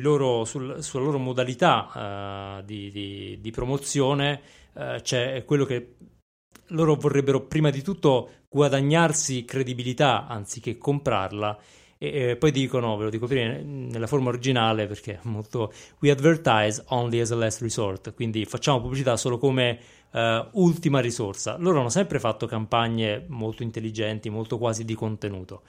loro, sul, sulla loro modalità uh, di, di, di, promozione uh, c'è quello che loro vorrebbero prima di tutto guadagnarsi credibilità anziché comprarla. E, e poi dicono, ve lo dico prima, nella forma originale perché è molto we advertise only as a last resort, quindi facciamo pubblicità solo come uh, ultima risorsa. Loro hanno sempre fatto campagne molto intelligenti, molto quasi di contenuto.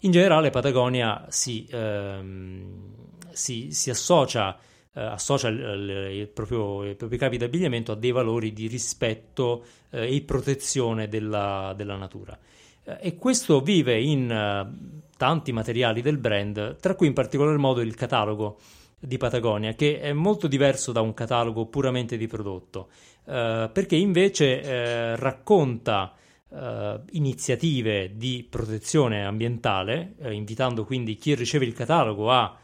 In generale Patagonia si, ehm, si, si associa eh, associa il, proprio, i propri capi d'abbigliamento a dei valori di rispetto eh, e protezione della, della natura. Eh, e questo vive in uh, tanti materiali del brand, tra cui in particolar modo il catalogo di Patagonia, che è molto diverso da un catalogo puramente di prodotto, uh, perché invece uh, racconta iniziative di protezione ambientale, invitando quindi chi riceve il catalogo a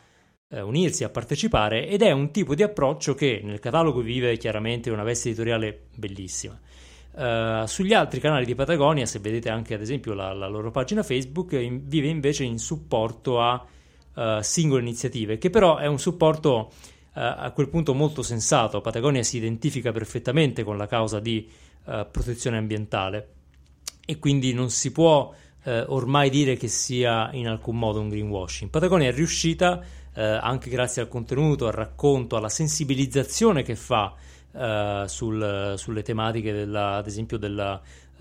eh, unirsi a partecipare ed è un tipo di approccio che nel catalogo vive chiaramente una veste editoriale bellissima. Uh, sugli altri canali di Patagonia, se vedete anche ad esempio la, la loro pagina Facebook, in, vive invece in supporto a uh, singole iniziative, che però è un supporto uh, a quel punto molto sensato. Patagonia si identifica perfettamente con la causa di protezione ambientale e quindi non si può ormai dire che sia in alcun modo un greenwashing. Patagonia è riuscita anche grazie al contenuto, al racconto, alla sensibilizzazione che fa uh, sul, sulle tematiche della, ad esempio della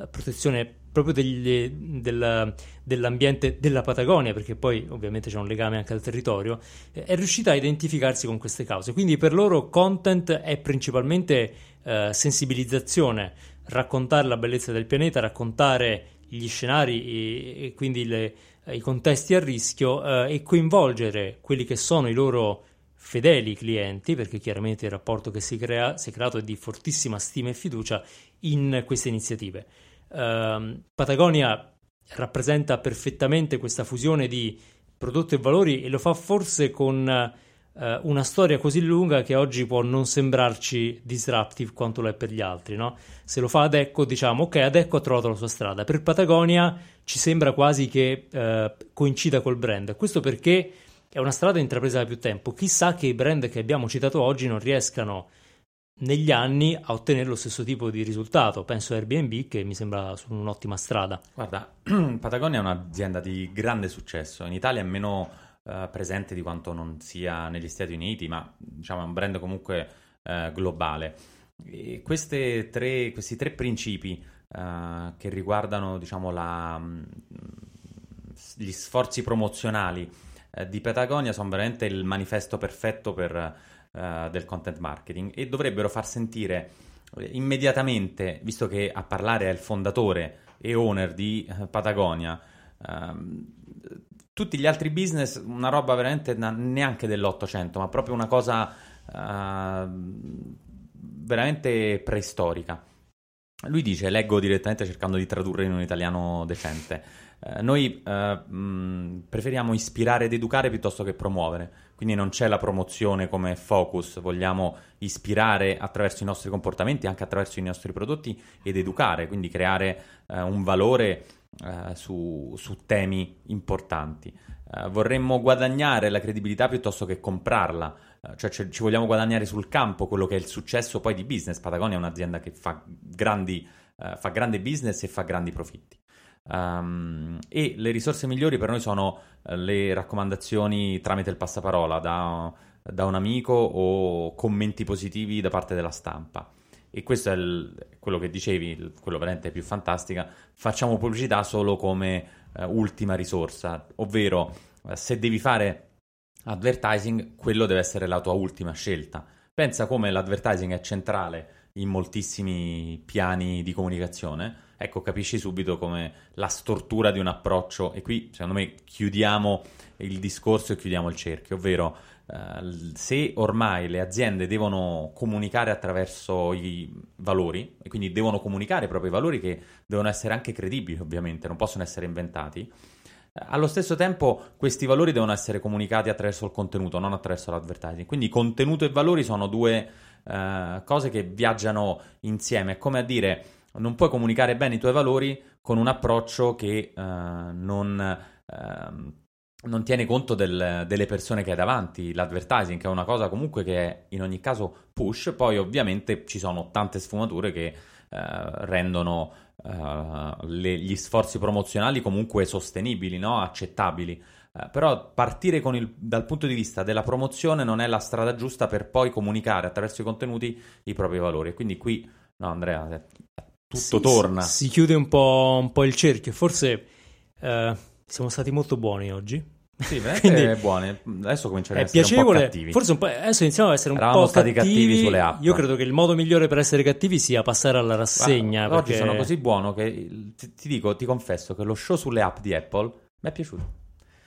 protezione proprio degli, del, dell'ambiente della Patagonia, perché poi ovviamente c'è un legame anche al territorio, è riuscita a identificarsi con queste cause. Quindi per loro content è principalmente eh, sensibilizzazione, raccontare la bellezza del pianeta, raccontare gli scenari e, e quindi le, i contesti a rischio eh, e coinvolgere quelli che sono i loro fedeli clienti, perché chiaramente il rapporto che si, crea, si è creato è di fortissima stima e fiducia in queste iniziative. Uh, Patagonia rappresenta perfettamente questa fusione di prodotto e valori e lo fa forse con uh, una storia così lunga che oggi può non sembrarci disruptive quanto lo è per gli altri. No? Se lo fa Adecco, diciamo ok, Adecco ha trovato la sua strada. Per Patagonia ci sembra quasi che uh, coincida col brand. Questo perché è una strada intrapresa da più tempo. Chissà che i brand che abbiamo citato oggi non riescano negli anni a ottenere lo stesso tipo di risultato. Penso a Airbnb che mi sembra su un'ottima strada. Guarda, Patagonia è un'azienda di grande successo. In Italia è meno uh, presente di quanto non sia negli Stati Uniti, ma diciamo è un brand comunque uh, globale. Tre, questi tre principi uh, che riguardano diciamo, la, mm, gli sforzi promozionali di Patagonia sono veramente il manifesto perfetto per uh, del content marketing e dovrebbero far sentire eh, immediatamente, visto che a parlare è il fondatore e owner di uh, Patagonia, uh, tutti gli altri business, una roba veramente na- neanche dell'Ottocento, ma proprio una cosa veramente preistorica. Lui dice, leggo direttamente cercando di tradurre in un italiano decente. Eh, noi eh, mh, preferiamo ispirare ed educare piuttosto che promuovere, quindi non c'è la promozione come focus, vogliamo ispirare attraverso i nostri comportamenti, anche attraverso i nostri prodotti ed educare, quindi creare eh, un valore eh, su, su, temi importanti. Eh, vorremmo guadagnare la credibilità piuttosto che comprarla, cioè ci vogliamo guadagnare sul campo quello che è il successo poi di business. Patagonia è un'azienda che fa, grandi, fa grande business e fa grandi profitti. Um, e le risorse migliori per noi sono uh, le raccomandazioni tramite il passaparola da, da, un amico o commenti positivi da parte della stampa. E questo è il, quello che dicevi, quello veramente più fantastica. Facciamo pubblicità solo come uh, ultima risorsa, ovvero uh, se devi fare advertising, quello deve essere la tua ultima scelta. Pensa come l'advertising è centrale in moltissimi piani di comunicazione ecco, capisci subito come la stortura di un approccio, e qui secondo me chiudiamo il discorso e chiudiamo il cerchio, ovvero eh, se ormai le aziende devono comunicare attraverso i valori, e quindi devono comunicare i propri valori che devono essere anche credibili, ovviamente, non possono essere inventati. Allo stesso tempo, questi valori devono essere comunicati attraverso il contenuto, non attraverso l'advertising. Quindi, contenuto e valori sono due uh, cose che viaggiano insieme. È come a dire, non puoi comunicare bene i tuoi valori con un approccio che uh, non, uh, non, tiene conto del, delle persone che hai davanti, l'advertising è una cosa comunque che è in ogni caso push, poi ovviamente ci sono tante sfumature che uh, rendono le, gli sforzi promozionali comunque sostenibili, no? accettabili. però partire il, dal punto di vista della promozione non è la strada giusta per poi comunicare attraverso i contenuti i propri valori. Quindi qui, no Andrea, tutto si, torna. Si, chiude un po', un po', il cerchio. Forse eh, siamo stati molto buoni oggi. Sì, Quindi, buoni. Adesso cominceremo a essere piacevole, un po' cattivi. Forse un po', adesso iniziamo ad essere un Eravamo po' stati cattivi. cattivi sulle app. Io credo che il modo migliore per essere cattivi sia passare alla rassegna. Guarda, perché... Oggi sono così buono che ti, ti, dico, ti confesso che lo show sulle app di Apple mi è piaciuto.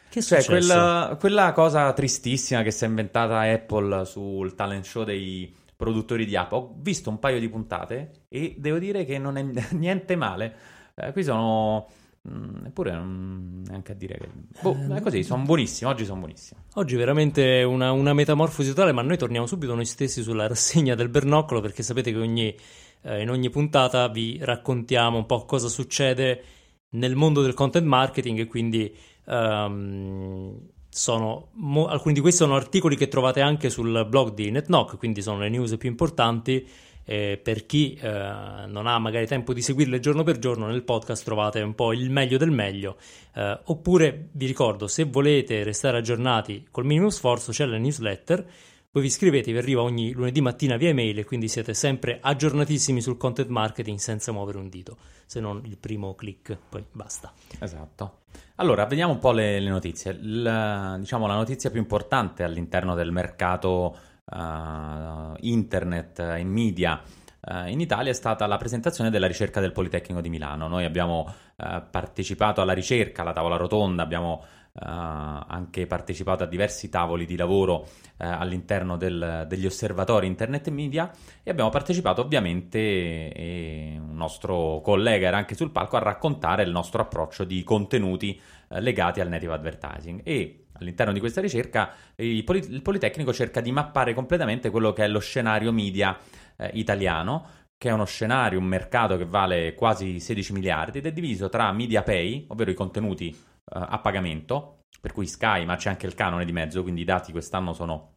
Che cioè, quella, quella cosa tristissima che si è inventata Apple sul talent show dei produttori di app. Ho visto un paio di puntate e devo dire che non è niente male. Eh, qui sono. Mm, eppure non neanche a dire che. Boh, è così, sono buonissimi. Oggi sono buonissimi. Oggi veramente una, una metamorfosi totale, ma noi torniamo subito noi stessi sulla rassegna del Bernoccolo perché sapete che ogni, eh, in ogni puntata vi raccontiamo un po' cosa succede nel mondo del content marketing e quindi. Um, sono, mo, alcuni di questi sono articoli che trovate anche sul blog di NetKnock, quindi sono le news più importanti. Eh, per chi eh, non ha magari tempo di seguirle giorno per giorno, nel podcast trovate un po' il meglio del meglio. Eh, oppure vi ricordo, se volete restare aggiornati col minimo sforzo, c'è la newsletter Voi vi iscrivete, vi arriva ogni lunedì mattina via email e quindi siete sempre aggiornatissimi sul content marketing senza muovere un dito, se non il primo click, poi basta. Esatto. Allora, vediamo un po' le, le notizie. Il, diciamo la notizia più importante all'interno del mercato uh, internet e media uh, in Italia è stata la presentazione della ricerca del Politecnico di Milano. Noi abbiamo uh, partecipato alla ricerca, alla tavola rotonda, abbiamo anche partecipato a diversi tavoli di lavoro all'interno del, degli osservatori internet e media e abbiamo partecipato ovviamente e un nostro collega era anche sul palco a raccontare il nostro approccio di contenuti legati al native advertising e all'interno di questa ricerca il, Poli- il, Politecnico cerca di mappare completamente quello che è lo scenario media italiano che è uno scenario, un mercato che vale quasi 16 miliardi ed è diviso tra media pay, ovvero i contenuti uh, a pagamento, per cui Sky, ma c'è anche il canone di mezzo, quindi i dati quest'anno sono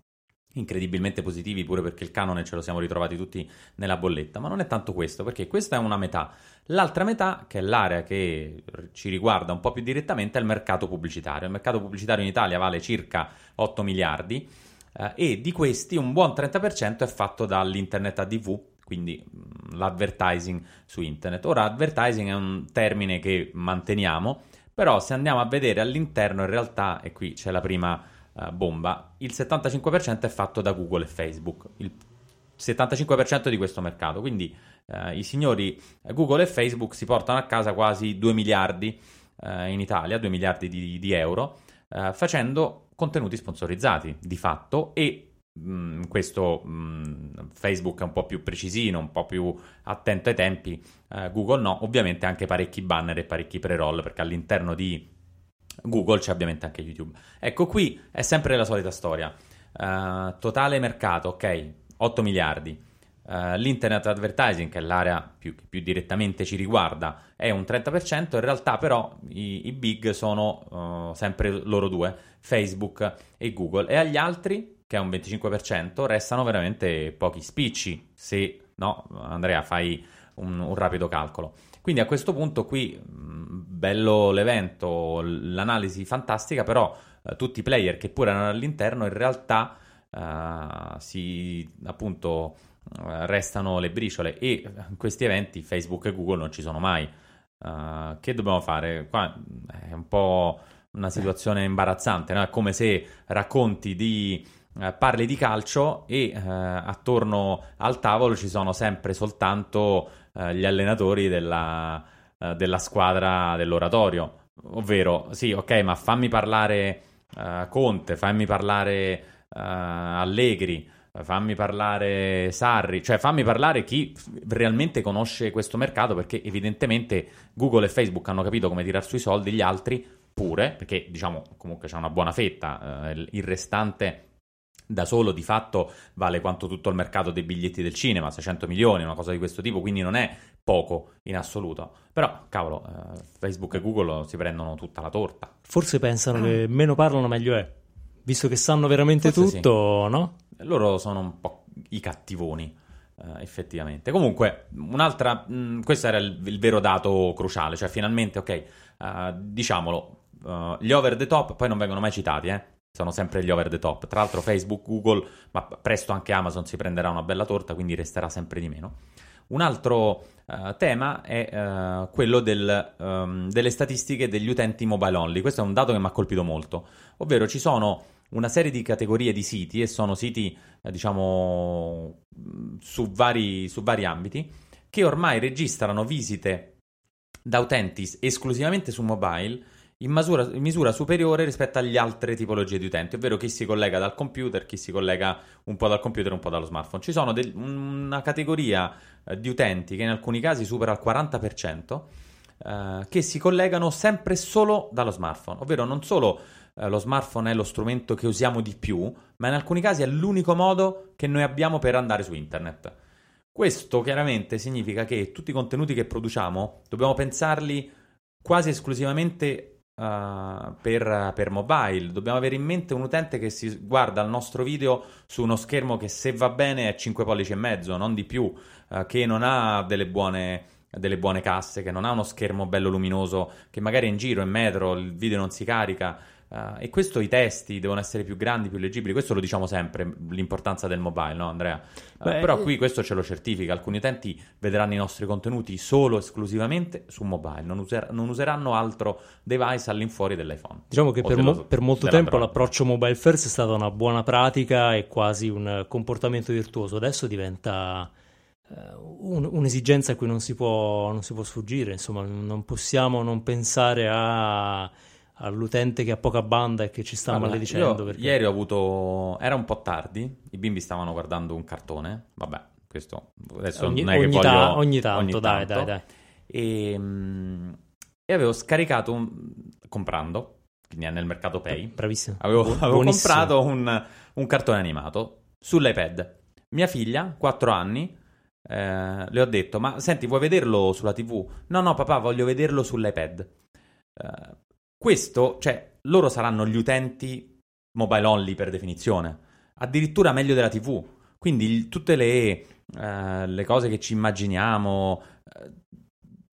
incredibilmente positivi pure perché il canone ce lo siamo ritrovati tutti nella bolletta, ma non è tanto questo, perché questa è una metà. L'altra metà, che è l'area che ci riguarda un po' più direttamente, è il mercato pubblicitario. Il mercato pubblicitario in Italia vale circa 8 miliardi eh, e di questi un buon 30% è fatto dall'internet ADV, quindi l'advertising su internet. Ora, advertising è un termine che manteniamo, però se andiamo a vedere all'interno, in realtà, e qui c'è la prima uh, bomba, il 75% è fatto da Google e Facebook, il 75% di questo mercato. Quindi uh, i signori Google e Facebook si portano a casa quasi 2 miliardi uh, in Italia, 2 miliardi di, di euro, facendo contenuti sponsorizzati di fatto e Mm, questo mm, Facebook è un po' più precisino, un po' più attento ai tempi, eh, Google no, ovviamente anche parecchi banner e parecchi pre-roll perché all'interno di Google c'è ovviamente anche YouTube. Ecco qui è sempre la solita storia, uh, totale mercato, ok, 8 miliardi, uh, l'internet advertising che è l'area più, che più direttamente ci riguarda è un 30%, in realtà però i, i big sono uh, sempre loro due, Facebook e Google e agli altri che è un 25%, restano veramente pochi spicci se, no, Andrea, fai un, un rapido calcolo. Quindi a questo punto qui, bello l'evento, l'analisi fantastica, però eh, tutti i player che pure erano all'interno in realtà eh, si, appunto, eh, restano le briciole e in questi eventi Facebook e Google non ci sono mai. Uh, che dobbiamo fare? Qua è un po' una situazione imbarazzante, no? è come se racconti di eh, parli di calcio e eh, attorno al tavolo ci sono sempre soltanto eh, gli allenatori della, eh, della, squadra dell'oratorio. Ovvero, sì, ok, ma fammi parlare eh, Conte, fammi parlare Allegri, fammi parlare Sarri, cioè fammi parlare chi realmente conosce questo mercato perché evidentemente Google e Facebook hanno capito come tirar sui soldi, gli altri pure, perché diciamo comunque c'è una buona fetta, il restante da solo di fatto vale quanto tutto il mercato dei biglietti del cinema, 600 milioni, una cosa di questo tipo, quindi non è poco in assoluto. Però, cavolo, eh, Facebook e Google si prendono tutta la torta. Forse pensano ah. che meno parlano meglio è, visto che sanno veramente Forse tutto, sì. no? Loro sono un po' i cattivoni. Uh, effettivamente. Comunque, un'altra. Mh, mm, questo era il, il, vero dato cruciale. Cioè, finalmente, ok, uh, diciamolo, uh, gli over the top poi non vengono mai citati, eh sono sempre gli over the top. Tra l'altro Facebook, Google, ma presto anche Amazon si prenderà una bella torta, quindi resterà sempre di meno. Un altro uh, tema è uh, quello del, um, delle statistiche degli utenti mobile only. Questo è un dato che mi ha colpito molto, ovvero ci sono una serie di categorie di siti e sono siti, eh, diciamo, su vari, su vari ambiti che ormai registrano visite da utenti esclusivamente su mobile in misura, in misura, superiore rispetto agli altre tipologie di utenti, ovvero chi si collega dal computer, chi si collega un po' dal computer e un po' dallo smartphone. Ci sono del, una categoria eh, di utenti che in alcuni casi supera il 40%, eh, che si collegano sempre solo dallo smartphone, ovvero non solo eh, lo smartphone è lo strumento che usiamo di più, ma in alcuni casi è l'unico modo che noi abbiamo per andare su internet. Questo chiaramente significa che tutti i contenuti che produciamo dobbiamo pensarli quasi esclusivamente Uh, per, per, mobile. Dobbiamo avere in mente un utente che si guarda il nostro video su uno schermo che se va bene è 5 pollici e mezzo, non di più, uh, che non ha delle buone delle buone casse, che non ha uno schermo bello luminoso, che magari è in giro, in metro, il video non si carica. Uh, e questo i testi devono essere più grandi, più leggibili. Questo lo diciamo sempre, l'importanza del mobile, no Andrea? Uh, Beh, però qui questo ce lo certifica. Alcuni utenti vedranno i nostri contenuti solo esclusivamente su mobile, non, user- non useranno altro device all'infuori dell'iPhone. Diciamo che per, dello, mo- per, molto tempo l'approccio mobile first è stata una buona pratica e quasi un comportamento virtuoso. Adesso diventa un- un'esigenza a cui non si, può, non si può sfuggire. Insomma, non possiamo non pensare a all'utente che ha poca banda e che ci sta allora, maledicendo. Perché... Ieri ho avuto. Era un po' tardi, i bimbi stavano guardando un cartone. Vabbè, questo adesso ogni, non è che ogni voglio. Ta- ogni tanto, ogni dai, tanto. dai, dai. E, um, e avevo scaricato un, comprando, quindi nel mercato Pay. Bravissimo. Avevo, avevo comprato un, un, cartone animato sull'iPad. Mia figlia, 4 anni. Eh, le ho detto, ma senti, vuoi vederlo sulla TV? No, no, papà, voglio vederlo sull'iPad. Eh, questo, cioè, loro saranno gli utenti mobile only per definizione, addirittura meglio della TV. Quindi il, tutte le, uh, le, cose che ci immaginiamo, uh,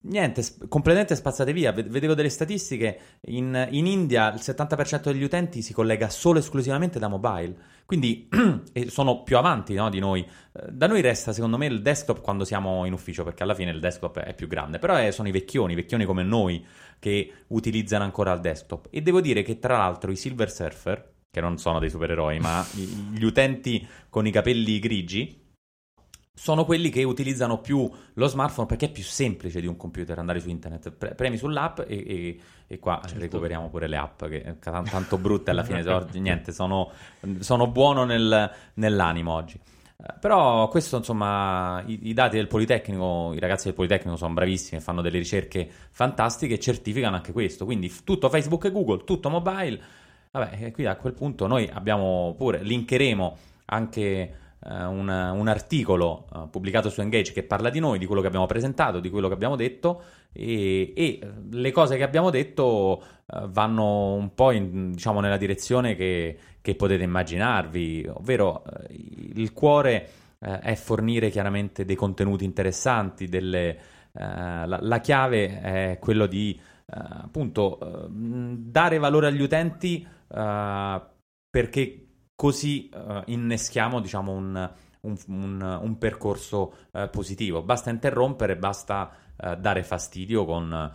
niente, sp- completamente spazzate via. Vedevo delle statistiche, in, in, India il 70% degli utenti si collega solo e esclusivamente da mobile, quindi sono più avanti no, di noi. Eh, da noi resta secondo me il desktop quando siamo in ufficio, perché alla fine il desktop è più grande, però è, sono i vecchioni, i vecchioni come noi che utilizzano ancora il desktop. E devo dire che tra l'altro i Silver Surfer, che non sono dei supereroi, ma gli utenti con i capelli grigi, sono quelli che utilizzano più lo smartphone perché è più semplice di un computer andare su internet. Pre- premi sull'app e, e, e qua certo. recuperiamo pure le app che sono tanto brutte alla fine. niente, sono, sono buono nel, nell'animo oggi. Eh, però questo, insomma, i, i, dati del Politecnico, i ragazzi del Politecnico sono bravissimi, fanno delle ricerche fantastiche e certificano anche questo. Quindi tutto Facebook e Google, tutto mobile. Vabbè, qui a quel punto noi abbiamo pure, linkeremo anche un, un, articolo uh, pubblicato su Engage che parla di noi, di quello che abbiamo presentato, di quello che abbiamo detto e, e le cose che abbiamo detto uh, vanno un po' in, diciamo, nella direzione che, che potete immaginarvi, ovvero il cuore è fornire chiaramente dei contenuti interessanti, delle, la, la, chiave è quello di appunto dare valore agli utenti perché così uh, inneschiamo diciamo, un, un, un, un percorso uh, positivo. Basta interrompere, basta uh, dare fastidio con,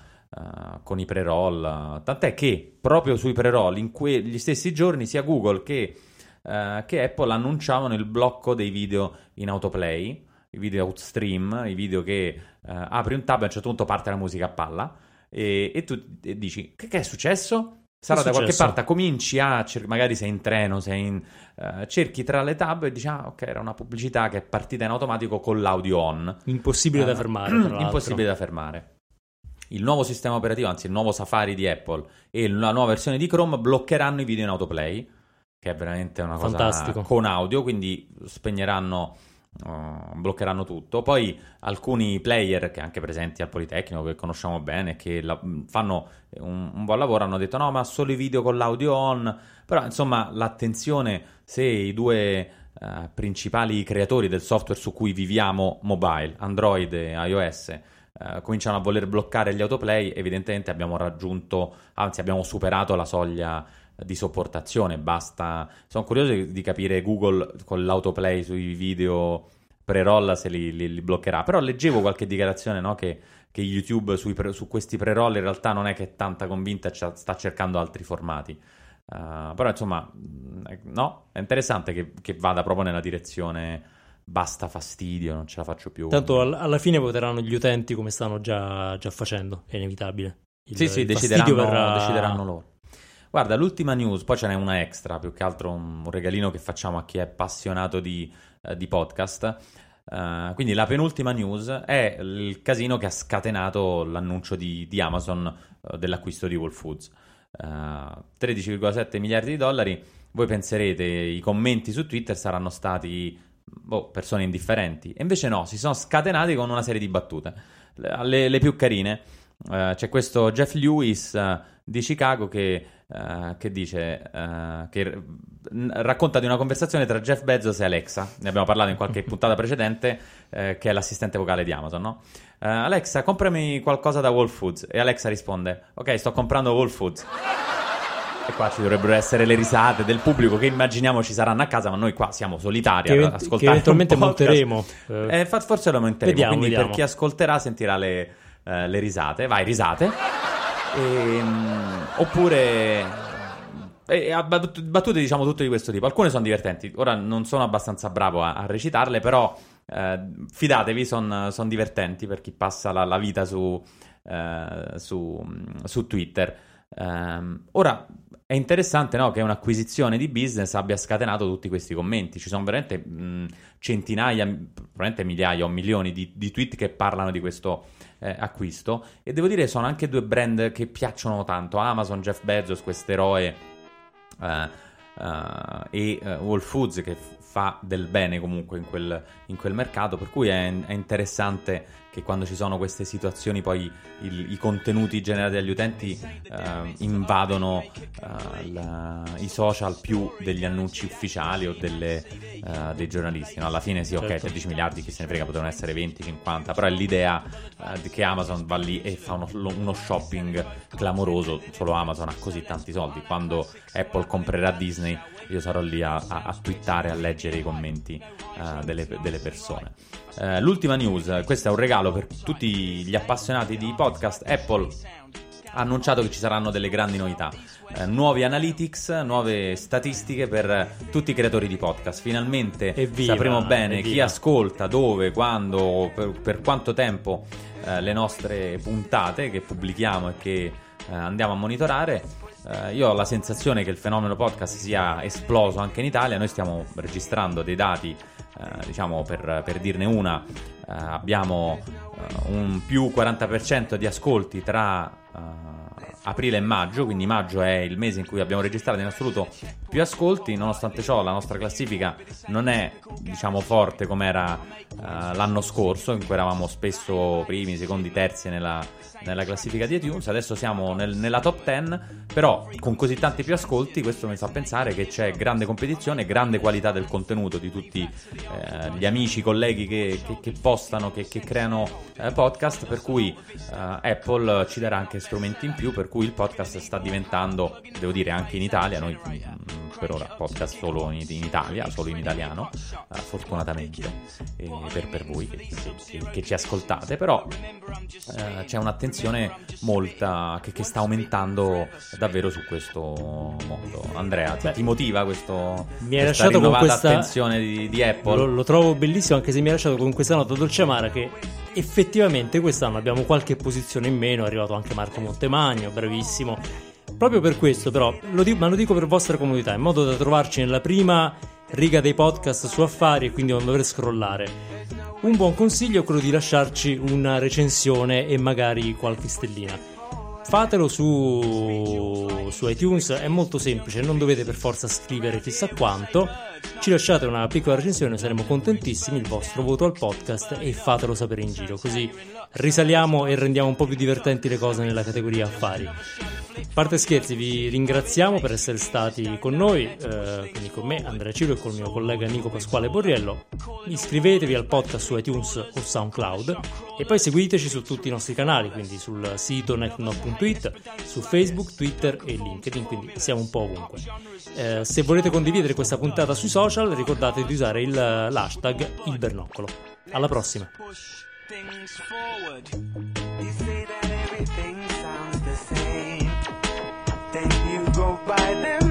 con i pre-roll. Tant'è che proprio sui pre-roll, in quegli stessi giorni, sia Google che, che Apple annunciavano il blocco dei video in autoplay, i video outstream, i video che apri un tab e a un certo punto parte la musica a palla. E, e tu e dici: che, che è successo? Sarà da qualche parte, cominci a, cer- magari sei in treno, sei in, uh, cerchi tra le tab e dici, ah ok, era una pubblicità che è partita in automatico con l'audio on. Impossibile uh, da fermare. impossibile da fermare. Il nuovo sistema operativo, anzi il nuovo Safari di Apple e la nuova versione di Chrome bloccheranno i video in autoplay, che è veramente una cosa Fantastico. con audio, quindi spegneranno Uh, bloccheranno tutto. Poi alcuni player che anche presenti al Politecnico, che conosciamo bene, che la, fanno un, un, buon lavoro, hanno detto no, ma solo i video con l'audio on. Però insomma, l'attenzione se i due uh, principali creatori del software su cui viviamo mobile, Android e iOS, uh, cominciano a voler bloccare gli autoplay, evidentemente abbiamo raggiunto, anzi abbiamo superato la soglia di sopportazione. Basta. Sono curioso di capire Google con l'autoplay sui video pre-roll se li, li, li bloccherà. Però leggevo qualche dichiarazione no, che, che, YouTube pre, su questi pre-roll in realtà non è che è tanta convinta, sta cercando altri formati. Uh, però insomma, mm, no, è interessante che, che, vada proprio nella direzione basta fastidio, non ce la faccio più. Tanto alla fine voteranno gli utenti come stanno già, già facendo, è inevitabile. Il, sì, sì, decideranno, verrà... decideranno loro. Guarda, l'ultima news, poi ce n'è una extra, più che altro un, regalino che facciamo a chi è appassionato di, uh, di podcast. Uh, quindi la penultima news è il casino che ha scatenato l'annuncio di, di Amazon uh, dell'acquisto di Whole Foods. 13,7 miliardi di dollari. Voi penserete i commenti su Twitter saranno stati boh, persone indifferenti. E invece no, si sono scatenati con una serie di battute. Le, le più carine. c'è questo Jeff Lewis di Chicago che Uh, che dice uh, che r- racconta di una conversazione tra Jeff Bezos e Alexa. Ne abbiamo parlato in qualche puntata precedente, uh, che è l'assistente vocale di Amazon, no? eh, Alexa, comprami qualcosa da Whole Foods. E Alexa risponde, ok, sto comprando Whole Foods. E qua ci dovrebbero essere le risate del pubblico che immaginiamo ci saranno a casa, ma noi qua siamo solitari che, ad ascoltare. Che eventualmente monteremo. Eh, forse lo monteremo, vediamo, quindi vediamo. per chi ascolterà sentirà le, eh, le risate. Vai, risate. E, um, oppure e battute diciamo tutte di questo tipo. Alcune sono divertenti. Ora non sono abbastanza bravo a, a recitarle, però eh, fidatevi, sono son divertenti per chi passa la, la vita su, eh, su, su Twitter. Um, ora è interessante no, che un'acquisizione di business abbia scatenato tutti questi commenti. Ci sono veramente mh, centinaia, probabilmente migliaia o milioni di, di, tweet che parlano di questo eh, acquisto. E devo dire, sono anche due brand che piacciono tanto: Amazon, Jeff Bezos, questo eroe uh, uh, e uh, Whole Foods che fa del bene comunque in quel, in quel mercato, per cui è, è, interessante che quando ci sono queste situazioni poi il, i contenuti generati dagli utenti invadono la, i social più degli annunci ufficiali o delle, dei giornalisti. No? Alla fine sì, ok, certo. 13 miliardi, chi se ne frega, potevano essere 20, 50, però è l'idea che Amazon va lì e fa uno, uno shopping clamoroso, solo Amazon ha così tanti soldi, quando Apple comprerà Disney io sarò lì a, a, a twittare, a leggere i commenti uh, delle, delle, persone. Uh, l'ultima news, questo è un regalo per tutti gli appassionati di podcast. Apple ha annunciato che ci saranno delle grandi novità. Uh, nuovi analytics, nuove statistiche per tutti i creatori di podcast. Finalmente evviva, sapremo bene evviva. chi ascolta, dove, quando, per, per quanto tempo le nostre puntate che pubblichiamo e che andiamo a monitorare. Uh, io ho la sensazione che il fenomeno podcast sia esploso anche in Italia. Noi stiamo registrando dei dati, uh, diciamo per, per, dirne una, uh, abbiamo un più 40% di ascolti tra aprile e maggio, quindi maggio è il mese in cui abbiamo registrato in assoluto più ascolti, nonostante ciò la nostra classifica non è diciamo forte come era l'anno scorso, in cui eravamo spesso primi, secondi, terzi nella, nella classifica di iTunes, adesso siamo nel, nella top 10, però con così tanti più ascolti questo mi fa pensare che c'è grande competizione, grande qualità del contenuto di tutti eh, gli amici, colleghi che, che, che postano, che, che creano eh, podcast, per cui eh, Apple ci darà anche strumenti in più, per cui il podcast sta diventando, devo dire anche in Italia, noi mh, per ora podcast solo in, in, Italia, solo in italiano, uh, fortunatamente per, per, voi che, ci ascoltate, però uh, c'è un'attenzione molta che, che, sta aumentando davvero su questo mondo. Andrea, ti, ti motiva questo, mi hai lasciato con questa attenzione di, di Apple? Lo, lo trovo bellissimo, anche se mi ha lasciato con questa nota dolce amara che effettivamente quest'anno abbiamo qualche posizione in meno, è arrivato anche Marco Montemagno, bravissimo Proprio per questo, però, lo dico, ma lo dico per vostra comodità, in modo da trovarci nella prima riga dei podcast su affari e quindi non dover scrollare. Un buon consiglio è quello di lasciarci una recensione e magari qualche stellina. Fatelo su, su iTunes, è molto semplice, non dovete per forza scrivere chissà quanto. Ci lasciate una piccola recensione, saremo contentissimi, il vostro voto al podcast e fatelo sapere in giro, così risaliamo e rendiamo un po' più divertenti le cose nella categoria affari. Parte scherzi, vi ringraziamo per essere stati con noi, eh, quindi con me, Andrea Ciro e con il mio collega Nico Pasquale Borriello. Iscrivetevi al podcast su iTunes o SoundCloud e poi seguiteci su tutti i nostri canali, quindi sul sito netnow.it, su Facebook, Twitter e LinkedIn, quindi siamo un po' ovunque. Eh, se volete condividere questa puntata sui social, ricordate di usare il, l'hashtag il bernoccolo. Alla prossima! by them